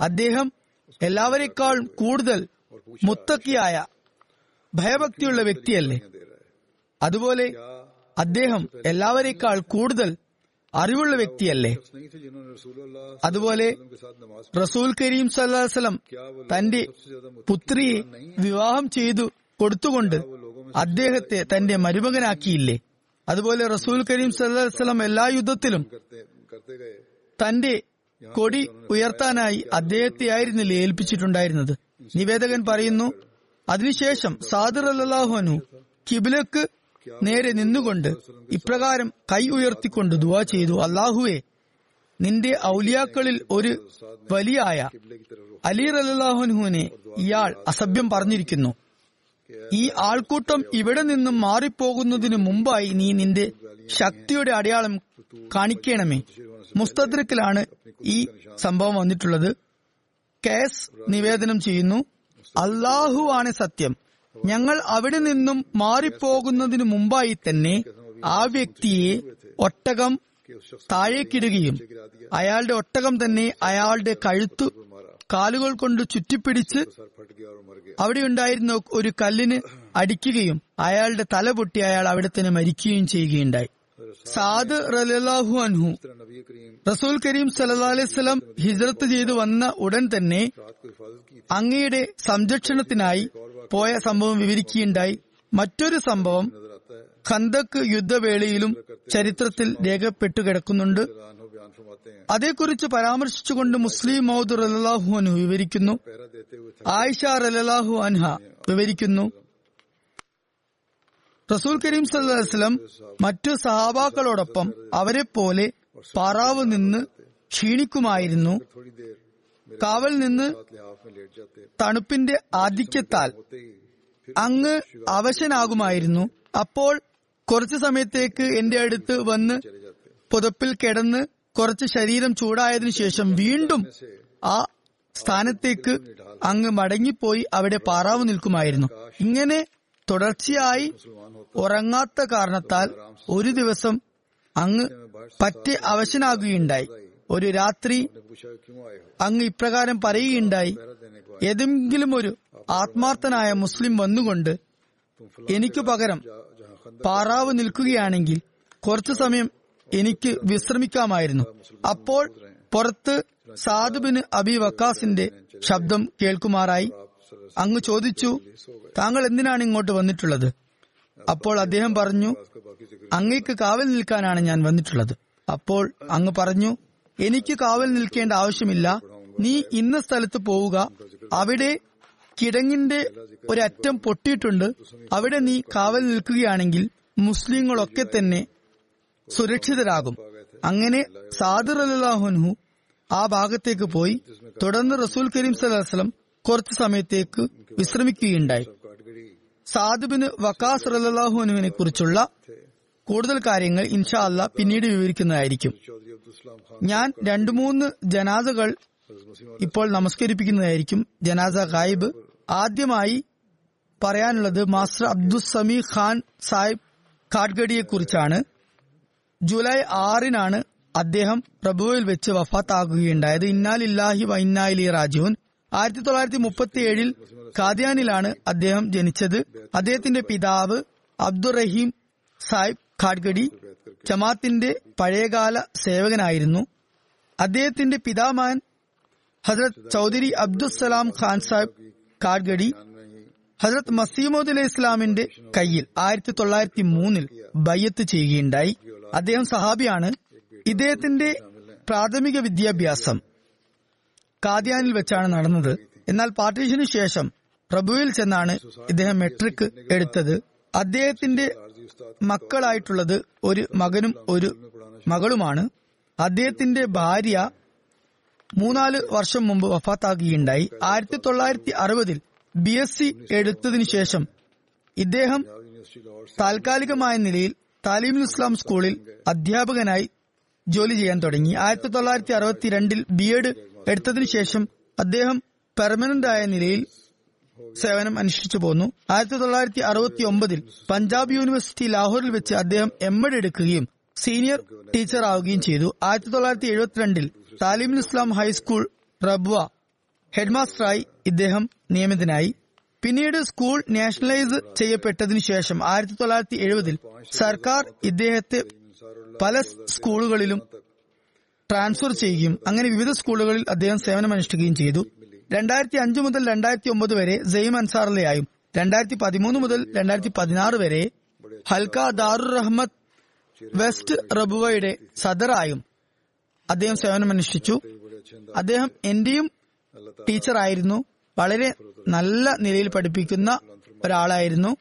അദ്ദേഹം എല്ലാവരെക്കാൾ കൂടുതൽ മുത്തക്കിയായ ഭയഭക്തിയുള്ള വ്യക്തിയല്ലേ? അതുപോലെ അദ്ദേഹം എല്ലാവരെക്കാൾ കൂടുതൽ അറിവുള്ള വ്യക്തിയല്ലേ? അതുപോലെ റസൂൽ കരീം സല്ലാസ്ലം തന്റെ പുത്രിയെ വിവാഹം ചെയ്തു കൊടുത്തുകൊണ്ട് അദ്ദേഹത്തെ തന്റെ മരുമകനാക്കിയില്ലേ? അതുപോലെ റസൂൽ കരീം സല്ലാസ്ലം എല്ലാ യുദ്ധത്തിലും തന്റെ കൊടി ഉയർത്താനായി അദ്ദേഹത്തെ ആയിരുന്നു ഏൽപ്പിച്ചിട്ടുണ്ടായിരുന്നത്? നിവേദകൻ പറയുന്നു അതിനുശേഷം സാദിർ അല്ലാഹുനു കിബിലക്ക് നേരെ നിന്നുകൊണ്ട് ഇപ്രകാരം കൈ ഉയർത്തിക്കൊണ്ട് ദുവാ ചെയ്തു. അള്ളാഹുവെ നിന്റെ ഔലിയാക്കളിൽ ഒരു വലിയായ അലി റലാഹുനുഹുവിനെ ഇയാൾ അസഭ്യം പറഞ്ഞിരിക്കുന്നു. ഈ ആൾക്കൂട്ടം ഇവിടെ നിന്നും മാറിപ്പോകുന്നതിനു മുമ്പായി നീ നിന്റെ ശക്തിയുടെ അടയാളം കാണിക്കണമേ. മുസ്തദ്രക്കിലാണ് ഈ സംഭവം വന്നിട്ടുള്ളത്. കേസ് നിവേദനം ചെയ്യുന്നു. അള്ളാഹു ആണ് സത്യം. ഞങ്ങൾ അവിടെ നിന്നും മാറിപ്പോകുന്നതിനു മുമ്പായി തന്നെ ആ വ്യക്തിയെ ഒട്ടകം താഴേക്കിടുകയും അയാളുടെ ഒട്ടകം തന്നെ അയാളുടെ കഴുത്തു കാലുകൾ കൊണ്ട് ചുറ്റിപ്പിടിച്ച് അവിടെയുണ്ടായിരുന്ന ഒരു കല്ലിന് അടിക്കുകയും അയാളുടെ തല പൊട്ടി അയാൾ അവിടെ തന്നെ മരിക്കുകയും ചെയ്യുകയുണ്ടായി. സാദ് റലാഹു അൻഹു റസൂൽ കരീം സല്ലാ അലൈവലം ഹിജ്രത്ത് ചെയ്തു വന്ന ഉടൻ തന്നെ അങ്ങയുടെ സംരക്ഷണത്തിനായി പോയ സംഭവം വിവരിക്കുകയുണ്ടായി. മറ്റൊരു സംഭവം ഖന്തക്ക് യുദ്ധവേളയിലും ചരിത്രത്തിൽ രേഖപ്പെട്ടു കിടക്കുന്നുണ്ട് അതേക്കുറിച്ച് പരാമർശിച്ചുകൊണ്ട് മുസ്ലിം മൗദ് റലാഹു അനു വിവരിക്കുന്നു. ആയിഷ റലാഹു അൻഹ വിവരിക്കുന്നു. റസൂൽ കരീം സല്ലം മറ്റു സഹാബാക്കളോടൊപ്പം അവരെ പോലെ പാറാവ് നിന്ന് ക്ഷീണിക്കുമായിരുന്നു. കാവൽ നിന്ന് തണുപ്പിന്റെ ആധിക്യത്താൽ അങ്ങ് അവശനാകുമായിരുന്നു. അപ്പോൾ കുറച്ചു സമയത്തേക്ക് എന്റെ അടുത്ത് വന്ന് പുതപ്പിൽ കിടന്ന് കുറച്ച് ശരീരം ചൂടായതിനു ശേഷം വീണ്ടും ആ സ്ഥാനത്തേക്ക് അങ്ങ് മടങ്ങിപ്പോയി അവിടെ പാറാവ് നിൽക്കുമായിരുന്നു. ഇങ്ങനെ തുടർച്ചയായി ഉറങ്ങാത്ത കാരണത്താൽ ഒരു ദിവസം അങ്ങ് പറ്റി അവശനാകുകയുണ്ടായി. ഒരു രാത്രി അങ്ങ് ഇപ്രകാരം പറയുകയുണ്ടായി ഏതെങ്കിലും ഒരു ആത്മാർത്ഥനായ മുസ്ലിം വന്നുകൊണ്ട് എനിക്ക് പകരം പാറാവ് നിൽക്കുകയാണെങ്കിൽ കുറച്ചു സമയം എനിക്ക് വിശ്രമിക്കാമായിരുന്നു. അപ്പോൾ പുറത്ത് സാധുബിന് അബി വക്കാസിന്റെ ശബ്ദം കേൾക്കുമാറായി. അങ്ങ് ചോദിച്ചു താങ്കൾ എന്തിനാണ് ഇങ്ങോട്ട് വന്നിട്ടുള്ളത്? അപ്പോൾ അദ്ദേഹം പറഞ്ഞു അങ്ങേക്ക് കാവൽ നിൽക്കാനാണ് ഞാൻ വന്നിട്ടുള്ളത്. അപ്പോൾ അങ്ങ് പറഞ്ഞു എനിക്ക് കാവൽ നിൽക്കേണ്ട ആവശ്യമില്ല. നീ ഇന്ന സ്ഥലത്ത് പോവുക. അവിടെ കിടങ്ങിന്റെ ഒരറ്റം പൊട്ടിയിട്ടുണ്ട്. അവിടെ നീ കാവൽ നിൽക്കുകയാണെങ്കിൽ മുസ്ലിങ്ങളൊക്കെ തന്നെ സുരക്ഷിതരാകും. അങ്ങനെ സാദിർ അലാഹുൻഹു ആ ഭാഗത്തേക്ക് പോയി തുടർന്ന് റസൂൽ കരീം സലഹ്സ്ലം കുറച്ചു സമയത്തേക്ക് വിശ്രമിക്കുകയുണ്ടായി. സാദിബിന് വക്കാസ് റലാഹുനുവിനെ കുറിച്ചുള്ള കൂടുതൽ കാര്യങ്ങൾ ഇൻഷാ അല്ല പിന്നീട് വിവരിക്കുന്നതായിരിക്കും. ഞാൻ രണ്ടു മൂന്ന് ജനാസകൾ ഇപ്പോൾ നമസ്കരിപ്പിക്കുന്നതായിരിക്കും. ജനാസ ഗായിബ്. ആദ്യമായി പറയാനുള്ളത് മാസ്റ്റർ അബ്ദുൽ സമി ഖാൻ സാഹിബ് ഖാഡ്ഗഡിയെ കുറിച്ചാണ് ജൂലൈ ആറിനാണ് അദ്ദേഹം പ്രഭുവിൽ വെച്ച് വഫാത്താകുകയുണ്ടായത്. ഇന്നാലില്ലാഹി ഇന്നാലി റാജുൻ ആയിരത്തി തൊള്ളായിരത്തി മുപ്പത്തി ഏഴിൽ കാദ്യാനിലാണ് അദ്ദേഹം ജനിച്ചത്. അദ്ദേഹത്തിന്റെ പിതാവ് അബ്ദുറഹീം സാഹിബ് ഖാഡ്ഗഡി ജമാത്തിന്റെ പഴയകാല സേവകനായിരുന്നു. അദ്ദേഹത്തിന്റെ പിതാമാൻ ഹസരത് ചൌധരി അബ്ദുസലാം ഖാൻ സാഹിബ് കാഡ്ഗഡി ഹസരത് മസീമോദ് അലൈഹി ഇസ്ലാമിന്റെ കയ്യിൽ ആയിരത്തി തൊള്ളായിരത്തി മൂന്നിൽ ബയ്യത്ത് ചെയ്യുകയുണ്ടായി. അദ്ദേഹം സഹാബിയാണ്. ഇദ്ദേഹത്തിന്റെ പ്രാഥമിക വിദ്യാഭ്യാസം കാദ്യാനിൽ വെച്ചാണ് നടന്നത്. എന്നാൽ പാർട്ടീഷനു ശേഷം പ്രഭുവിൽ ചെന്നാണ് ഇദ്ദേഹം മെട്രിക് എടുത്തത്. അദ്ദേഹത്തിന്റെ മക്കളായിട്ടുള്ളത് ഒരു മകനും ഒരു മകളുമാണ്. അദ്ദേഹത്തിന്റെ ഭാര്യ മൂന്നാൽ വർഷം മുമ്പ് വഫാത്താകുകയുണ്ടായി. ആയിരത്തി തൊള്ളായിരത്തി അറുപതിൽ ബി എസ് സി എടുത്തതിനു ശേഷം ഇദ്ദേഹം താൽക്കാലികമായ നിലയിൽ താലീമുൽ ഇസ്ലാം സ്കൂളിൽ അധ്യാപകനായി ജോലി ചെയ്യാൻ തുടങ്ങി. ആയിരത്തി തൊള്ളായിരത്തി അറുപത്തിരണ്ടിൽ ബി എഡ് എടുത്തതിനു ശേഷം അദ്ദേഹം പെർമനന്റ് ആയ നിലയിൽ സേവനം അനുഷ്ഠിച്ചു പോന്നു. ആയിരത്തി തൊള്ളായിരത്തി അറുപത്തി ഒമ്പതിൽ പഞ്ചാബ് യൂണിവേഴ്സിറ്റി ലാഹോറിൽ വെച്ച് അദ്ദേഹം എം എഡ് എടുക്കുകയും സീനിയർ ടീച്ചർ ആവുകയും ചെയ്തു. ആയിരത്തി തൊള്ളായിരത്തി എഴുപത്തിരണ്ടിൽ താലിമുൽ ഇസ്ലാം ഹൈസ്കൂൾ റബ്വ ഹെഡ്മാസ്റ്ററായി ഇദ്ദേഹം നിയമിതനായി. പിന്നീട് സ്കൂൾ നാഷണലൈസ് ചെയ്യപ്പെട്ടതിനു ശേഷം ആയിരത്തി തൊള്ളായിരത്തി എഴുപതിൽ സർക്കാർ ഇദ്ദേഹത്തെ പല സ്കൂളുകളിലും ട്രാൻസ്ഫർ ചെയ്യുകയും അങ്ങനെ വിവിധ സ്കൂളുകളിൽ അദ്ദേഹം സേവനമനുഷ്ഠിക്കുകയും ചെയ്തു. രണ്ടായിരത്തി അഞ്ച് മുതൽ രണ്ടായിരത്തി ഒമ്പത് വരെ ജയിം അൻസാറിലെയായും രണ്ടായിരത്തി പതിമൂന്ന് മുതൽ രണ്ടായിരത്തി പതിനാറ് വരെ ഹൽക്ക ദാറുർ റഹ്മത്ത് വെസ്റ്റ് റബുവയുടെ സദറായും അദ്ദേഹം സേവനമനുഷ്ഠിച്ചു. അദ്ദേഹം എന്റെയും ടീച്ചറായിരുന്നു. വളരെ നല്ല നിലയിൽ പഠിപ്പിക്കുന്ന ഒരാളായിരുന്നു.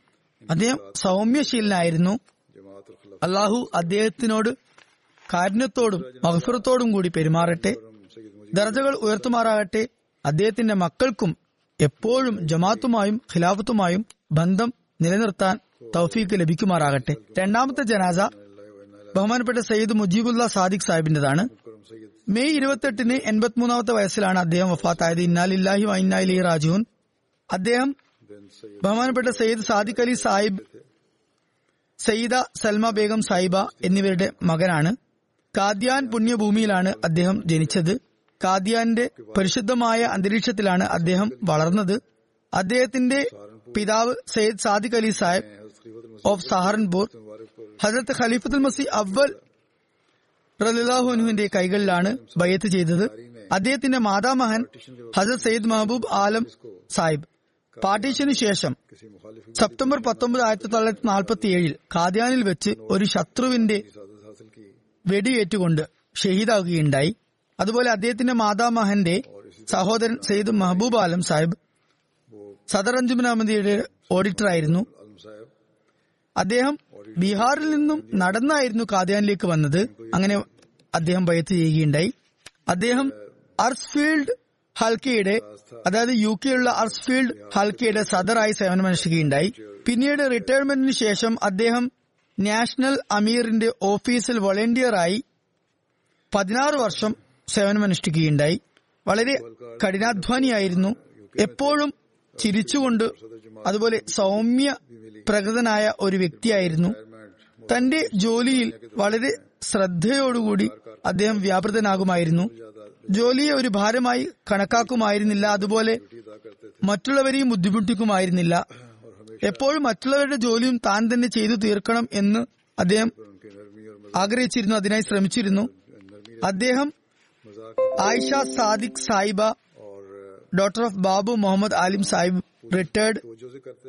അദ്ദേഹം സൗമ്യശീലനായിരുന്നു. അള്ളാഹു അദ്ദേഹത്തിനോട് കാരുണ്യത്തോടും മഹസുറത്തോടും കൂടി പെരുമാറട്ടെ. ദർജകൾ ഉയർത്തുമാറാകട്ടെ. അദ്ദേഹത്തിന്റെ മക്കൾക്കും എപ്പോഴും ജമാത്തുമായും ഖിലാഫത്തുമായും ബന്ധം നിലനിർത്താൻ തൗഫീക്ക് ലഭിക്കുമാറാകട്ടെ. രണ്ടാമത്തെ ജനാസ ബഹുമാനപ്പെട്ട സയ്യിദ് മുജീബുല്ല സാദിഖ് സാഹിബിന്റെതാണ്. മെയ് ഇരുപത്തെട്ടിന് എൺപത്തിമൂന്നാമത്തെ വയസ്സിലാണ് അദ്ദേഹം വഫാത്തായത്. ഇന്നാലില്ലാഹി വൈനാലി റാജുൻ അദ്ദേഹം ബഹുമാനപ്പെട്ട സയ്യിദ് സാദിഖ് അലി സാഹിബ് സയ്യിദ സൽമ ബേഗം സായിബ എന്നിവരുടെ മകനാണ്. കാദ്യാൻ പുണ്യഭൂമിയിലാണ് അദ്ദേഹം ജനിച്ചത്. കാദ്യാന്റെ പരിശുദ്ധമായ അന്തരീക്ഷത്തിലാണ് അദ്ദേഹം വളർന്നത്. അദ്ദേഹത്തിന്റെ പിതാവ് സയ്യിദ് സാദിഖ് അലി സാഹിബ് ഓഫ് സഹാറൻപൂർ. ഹജറത്ത് ഖലീഫത്തുൽ മസി അവൽ റലിലാഹുനുവിന്റെ കൈകളിലാണ് ബയ്യത്ത് ചെയ്തത്. അദ്ദേഹത്തിന്റെ മാതാമഹൻ ഹസരത് സയ്യിദ് മഹബൂബ് ആലം സാഹിബ്. പാർട്ടീഷനു ശേഷം സെപ്റ്റംബർ പത്തൊമ്പത് ആയിരത്തി തൊള്ളായിരത്തി നാൽപ്പത്തി ഏഴിൽ കാദ്യാനിൽ വെച്ച് ഒരു ശത്രുവിന്റെ വെടിയേറ്റുകൊണ്ട് ഷഹീദാകുകയുണ്ടായി. അതുപോലെ അദ്ദേഹത്തിന്റെ മാതാമഹന്റെ സഹോദരൻ സയ്യിദ് മെഹബൂബ് ആലം സാഹിബ് സദർ അഞ്ജുമൻ അഹമ്മദിയുടെ ഓഡിറ്ററായിരുന്നു. അദ്ദേഹം ബീഹാറിൽ നിന്നും നടന്നായിരുന്നു കാദ്യാനിലേക്ക് വന്നത്. അങ്ങനെ അദ്ദേഹം ബയത്ത് ചെയ്യുകയുണ്ടായി. അദ്ദേഹം അർസ്ഫീൽഡ് ഹൽക്കയുടെ അതായത് യു കെയുള്ള അർസ്ഫീൽഡ് ഹൽക്കയുടെ സദറായി സേവനമനുഷ്ഠിക്കുകയുണ്ടായി. പിന്നീട് റിട്ടയർമെന്റിന് ശേഷം അദ്ദേഹം നാഷണൽ അമീറിന്റെ ഓഫീസിൽ വോളണ്ടിയറായി പതിനാറ് വർഷം സേവനമനുഷ്ഠിക്കുകയുണ്ടായി. വളരെ കഠിനാധ്വാനിയായിരുന്നു. എപ്പോഴും ചിരിച്ചുകൊണ്ട് അതുപോലെ സൗമ്യ പ്രകൃതനായ ഒരു വ്യക്തിയായിരുന്നു. തന്റെ ജോലിയിൽ വളരെ ശ്രദ്ധയോടുകൂടി അദ്ദേഹം വ്യാപൃതനാകുമായിരുന്നു. ജോലിയെ ഒരു ഭാരമായി കണക്കാക്കുമായിരുന്നില്ല. അതുപോലെ മറ്റുള്ളവരെയും ബുദ്ധിമുട്ടിക്കുമായിരുന്നില്ല. എപ്പോഴും മറ്റുള്ളവരുടെ ജോലിയും താൻ തന്നെ ചെയ്തു തീർക്കണം എന്ന് അദ്ദേഹം ആഗ്രഹിച്ചിരുന്നു. അതിനായി ശ്രമിച്ചിരുന്നു. അദ്ദേഹം Ayesha Sadiq Sahiba daughter of Babu Muhammad Alim Sahib retired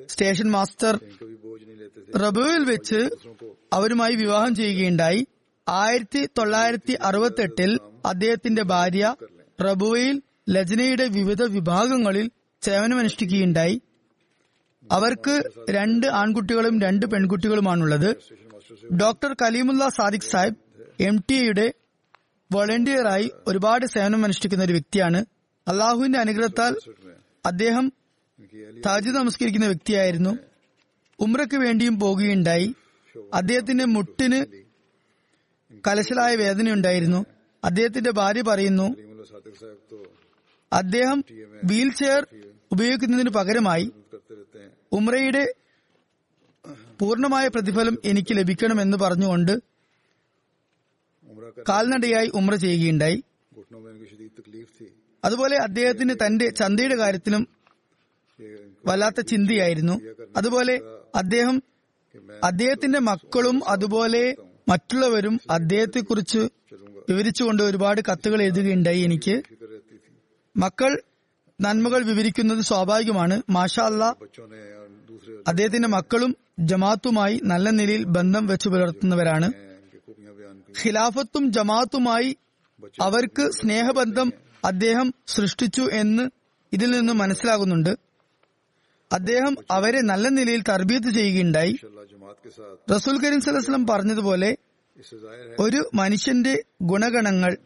station master റബുവിൽ വെച്ച് അവരുമായി വിവാഹം ചെയ്യുകയുണ്ടായി. ആയിരത്തി തൊള്ളായിരത്തി അറുപത്തി എട്ടിൽ അദ്ദേഹത്തിന്റെ ഭാര്യ റബുവയിൽ ലജ്നയുടെ വിവിധ വിഭാഗങ്ങളിൽ സേവനമനുഷ്ഠിക്കുകയുണ്ടായി. അവർക്ക് രണ്ട് ആൺകുട്ടികളും രണ്ട് പെൺകുട്ടികളുമാണുള്ളത്. Doctor Kalimullah Sadiq Sahib M T എയുടെ വളണ്ടിയറായി ഒരുപാട് സേവനം അനുഷ്ഠിക്കുന്ന ഒരു വ്യക്തിയാണ് അള്ളാഹുവിന്റെ അനുഗ്രഹത്താൽ അദ്ദേഹം താജ് നമസ്കരിക്കുന്ന വ്യക്തിയായിരുന്നു. ഉമ്രക്ക് വേണ്ടിയും പോകുകയുണ്ടായി അദ്ദേഹത്തിന്റെ മുട്ടിന് കലശലായ വേദനയുണ്ടായിരുന്നു. അദ്ദേഹത്തിന്റെ ഭാര്യ പറയുന്നു അദ്ദേഹം വീൽ ചെയർ ഉപയോഗിക്കുന്നതിന് പകരമായി ഉമ്രയുടെ പൂർണമായ പ്രതിഫലം എനിക്ക് ലഭിക്കണമെന്ന് പറഞ്ഞുകൊണ്ട് കാൽനടയായി ഉമ്ര ചെയ്യുകയുണ്ടായി. അതുപോലെ അദ്ദേഹത്തിന് തന്റെ ചന്തയുടെ കാര്യത്തിലും വല്ലാത്ത ചിന്തയായിരുന്നു. അതുപോലെ അദ്ദേഹം അദ്ദേഹത്തിന്റെ മക്കളും അതുപോലെ മറ്റുള്ളവരും അദ്ദേഹത്തെക്കുറിച്ച് വിവരിച്ചുകൊണ്ട് ഒരുപാട് കത്തുകൾ എഴുതുകയുണ്ടായി എനിക്ക്. മക്കൾ നന്മകൾ വിവരിക്കുന്നത് സ്വാഭാവികമാണ്. മാഷാല്ല അദ്ദേഹത്തിന്റെ മക്കളും ജമാത്തുമായി നല്ല നിലയിൽ ബന്ധം വെച്ചു പുലർത്തുന്നവരാണ്. ഖിലാഫത്തും ജമാത്തുമായി അവർക്ക് സ്നേഹബന്ധം അദ്ദേഹം സൃഷ്ടിച്ചു എന്ന് ഇതിൽ നിന്ന് മനസ്സിലാകുന്നുണ്ട്. അദ്ദേഹം അവരെ നല്ല നിലയിൽ തർബീത്ത് ചെയ്യുകയുണ്ടായി. റസൂൽ കരീം സലഹ്സ്ലം പറഞ്ഞതുപോലെ ഒരു മനുഷ്യന്റെ ഗുണഗണങ്ങൾ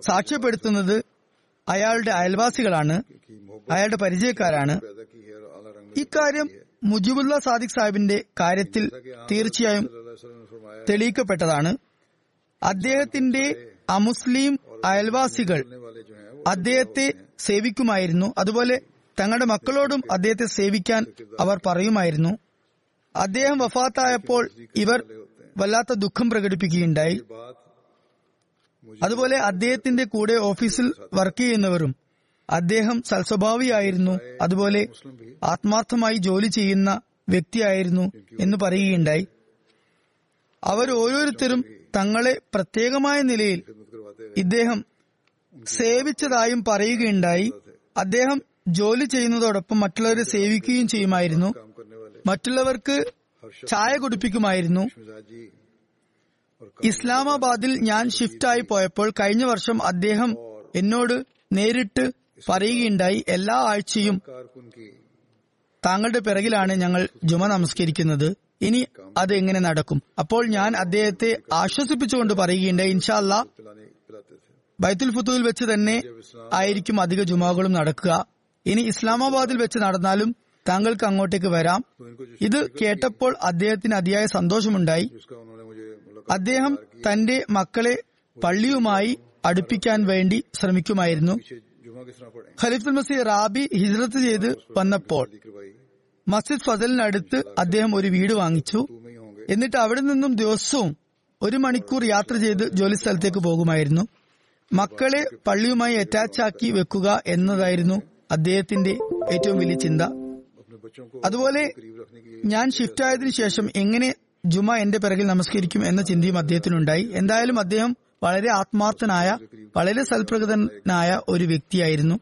സാക്ഷ്യപ്പെടുത്തുന്നത് അയാളുടെ അയൽവാസികളാണ് അയാളുടെ പരിചയക്കാരാണ്. ഇക്കാര്യം മുജീബുല്ല സാദിഖ് സാഹിബിന്റെ കാര്യത്തിൽ തീർച്ചയായും തെളിയിക്കപ്പെട്ടതാണ്. അദ്ദേഹത്തിന്റെ അമുസ്ലിം അയൽവാസികൾ അദ്ദേഹത്തെ സേവിക്കുമായിരുന്നു. അതുപോലെ തങ്ങളുടെ മക്കളോടും അദ്ദേഹത്തെ സേവിക്കാൻ അവർ പറയുമായിരുന്നു. അദ്ദേഹം വഫാത്തായപ്പോൾ ഇവർ വല്ലാത്ത ദുഃഖം പ്രകടിപ്പിക്കുകയുണ്ടായി. അതുപോലെ അദ്ദേഹത്തിന്റെ കൂടെ ഓഫീസിൽ വർക്ക് ചെയ്യുന്നവരും അദ്ദേഹം സൽസ്വഭാവിയായിരുന്നു. അതുപോലെ ആത്മാർത്ഥമായി ജോലി ചെയ്യുന്ന വ്യക്തിയായിരുന്നു എന്ന് പറയുകയുണ്ടായി. അവർ ഓരോരുത്തരും തങ്ങളെ പ്രത്യേകമായ നിലയിൽ ഇദ്ദേഹം സേവിച്ചതായും പറയുകയുണ്ടായി. അദ്ദേഹം ജോലി ചെയ്യുന്നതോടൊപ്പം മറ്റുള്ളവരെ സേവിക്കുകയും ചെയ്യുമായിരുന്നു. മറ്റുള്ളവർക്ക് ചായ കുടിപ്പിക്കുമായിരുന്നു. ഇസ്ലാമാബാദിൽ ഞാൻ ഷിഫ്റ്റായി പോയപ്പോൾ കഴിഞ്ഞ വർഷം അദ്ദേഹം എന്നോട് നേരിട്ട് പറയുകയുണ്ടായി. എല്ലാ ആഴ്ചയും താങ്കളുടെ പിറകിലാണ് ഞങ്ങൾ ജുമ നമസ്കരിക്കുന്നത്. ഇനി അത് എങ്ങനെ നടക്കും? അപ്പോൾ ഞാൻ അദ്ദേഹത്തെ ആശ്വസിപ്പിച്ചുകൊണ്ട് പറയുകയുണ്ടായി. ഇൻഷാല്ല ബൈത്തുൽ ഫുത്തുവിൽ വെച്ച് തന്നെ ആയിരിക്കും അധിക ജുമാകളും നടക്കുക. ഇനി ഇസ്ലാമാബാദിൽ വെച്ച് നടന്നാലും താങ്കൾക്ക് അങ്ങോട്ടേക്ക് വരാം. ഇത് കേട്ടപ്പോൾ അദ്ദേഹത്തിന് അതിയായ സന്തോഷമുണ്ടായി. അദ്ദേഹം തന്റെ മക്കളെ പള്ളിയുമായി അടുപ്പിക്കാൻ വേണ്ടി ശ്രമിക്കുമായിരുന്നു. ഖലീഫുൽ മസീഹ് റാബി ഹിജ്രത്ത് ചെയ്ത് വന്നപ്പോൾ മസ്ജിദ് ഫസലിനടുത്ത് അദ്ദേഹം ഒരു വീട് വാങ്ങിച്ചു. എന്നിട്ട് അവിടെ നിന്നും ദിവസവും ഒരു മണിക്കൂർ യാത്ര ചെയ്ത് ജോലി സ്ഥലത്തേക്ക് പോകുമായിരുന്നു. മക്കളെ പള്ളിയുമായി അറ്റാച്ചാക്കി വെക്കുക എന്നതായിരുന്നു അദ്ദേഹത്തിന്റെ ഏറ്റവും വലിയ ചിന്ത. അതുപോലെ ഞാൻ ഷിഫ്റ്റ് ആയതിനു ശേഷം എങ്ങനെ ജുമ എന്റെ പിറകിൽ നമസ്കരിക്കും എന്ന ചിന്തയും അദ്ദേഹത്തിനുണ്ടായി. എന്തായാലും അദ്ദേഹം വളരെ ആത്മാർത്ഥനായ വളരെ സൽപ്രകൃതനായ ഒരു വ്യക്തിയായിരുന്നു.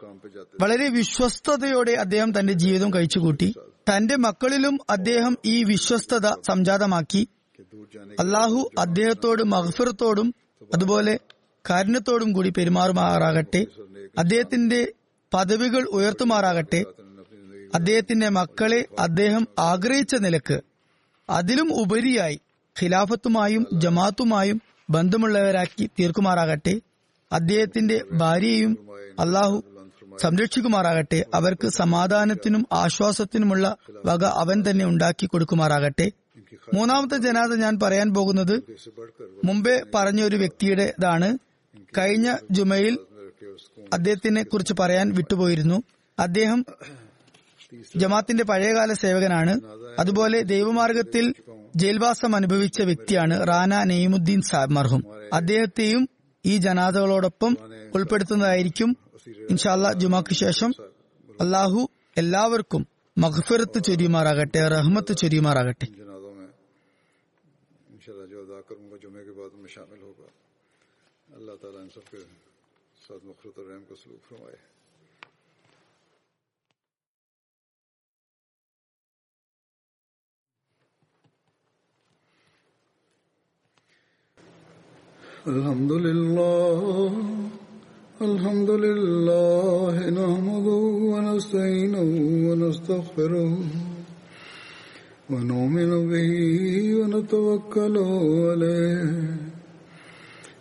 വളരെ വിശ്വസ്തയോടെ അദ്ദേഹം തന്റെ ജീവിതം കഴിച്ചുകൂട്ടി. തന്റെ മക്കളിലും അദ്ദേഹം ഈ വിശ്വസ്തത സംജാതമാക്കി. അള്ളാഹു അദ്ദേഹത്തോടും മഹഫിറത്തോടും അതുപോലെ കാരുണ്യത്തോടും കൂടി പെരുമാറുമാറാകട്ടെ. അദ്ദേഹത്തിന്റെ പദവികൾ ഉയർത്തുമാറാകട്ടെ. അദ്ദേഹത്തിന്റെ മക്കളെ അദ്ദേഹം ആഗ്രഹിച്ച നിലയ്ക്ക് അതിലും ഉപരിയായി ഖിലാഫത്തുമായും ജമാത്തുമായും ബന്ധമുള്ളവരാക്കി തീർക്കുമാറാകട്ടെ. അദ്ദേഹത്തിന്റെ ഭാര്യയെയും അള്ളാഹു സംരക്ഷിക്കുമാറാകട്ടെ. അവർക്ക് സമാധാനത്തിനും ആശ്വാസത്തിനുമുള്ള വക അവൻ തന്നെ ഉണ്ടാക്കി കൊടുക്കുമാറാകട്ടെ. മൂന്നാമത്തെ ജനാഥ ഞാൻ പറയാൻ പോകുന്നത് മുമ്പേ പറഞ്ഞ ഒരു വ്യക്തിയുടേതാണ്. കഴിഞ്ഞ ജുമയിൽ അദ്ദേഹത്തിനെ കുറിച്ച് പറയാൻ വിട്ടുപോയിരുന്നു. അദ്ദേഹം ജമാത്തിന്റെ പഴയകാല സേവകനാണ്. അതുപോലെ ദൈവമാർഗത്തിൽ ജയിൽവാസം അനുഭവിച്ച വ്യക്തിയാണ് റാന നെയ്മുദ്ദീൻ സാബ് മർഹും. അദ്ദേഹത്തെയും ഈ ജനാഥകളോടൊപ്പം ഉൾപ്പെടുത്തുന്നതായിരിക്കും ഇൻഷാല്ല ജുമാക്ക് ശേഷം. അള്ളാഹു എല്ലാവർക്കും മഹ്ഫിറത്ത് ചൊരിയുമാറാകട്ടെ റഹ്മത്ത് ചൊരിയുമാറാകട്ടെ. الحمد لله الحمد لله نحمده ونستعينه ونستغفره ونؤمن به ونتوكل عليه.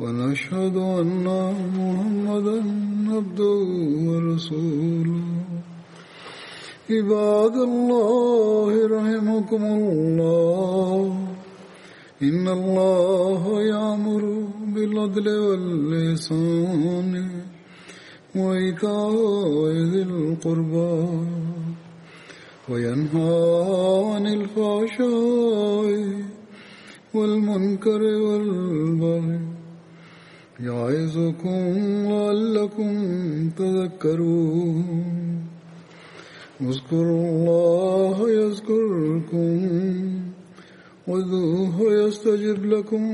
ونشهد أن محمدا عبده ورسوله. عباد الله رحمكم الله. إن الله يأمر بالعدل واللسان وإيتاء ذي القربى وينهى عن الفحشاء والمنكر والبغي يعظكم لعلكم تذكرون. اذكروا الله يذكركم وذوه يستجب لكم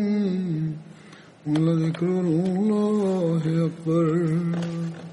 ولذكر الله أكبر.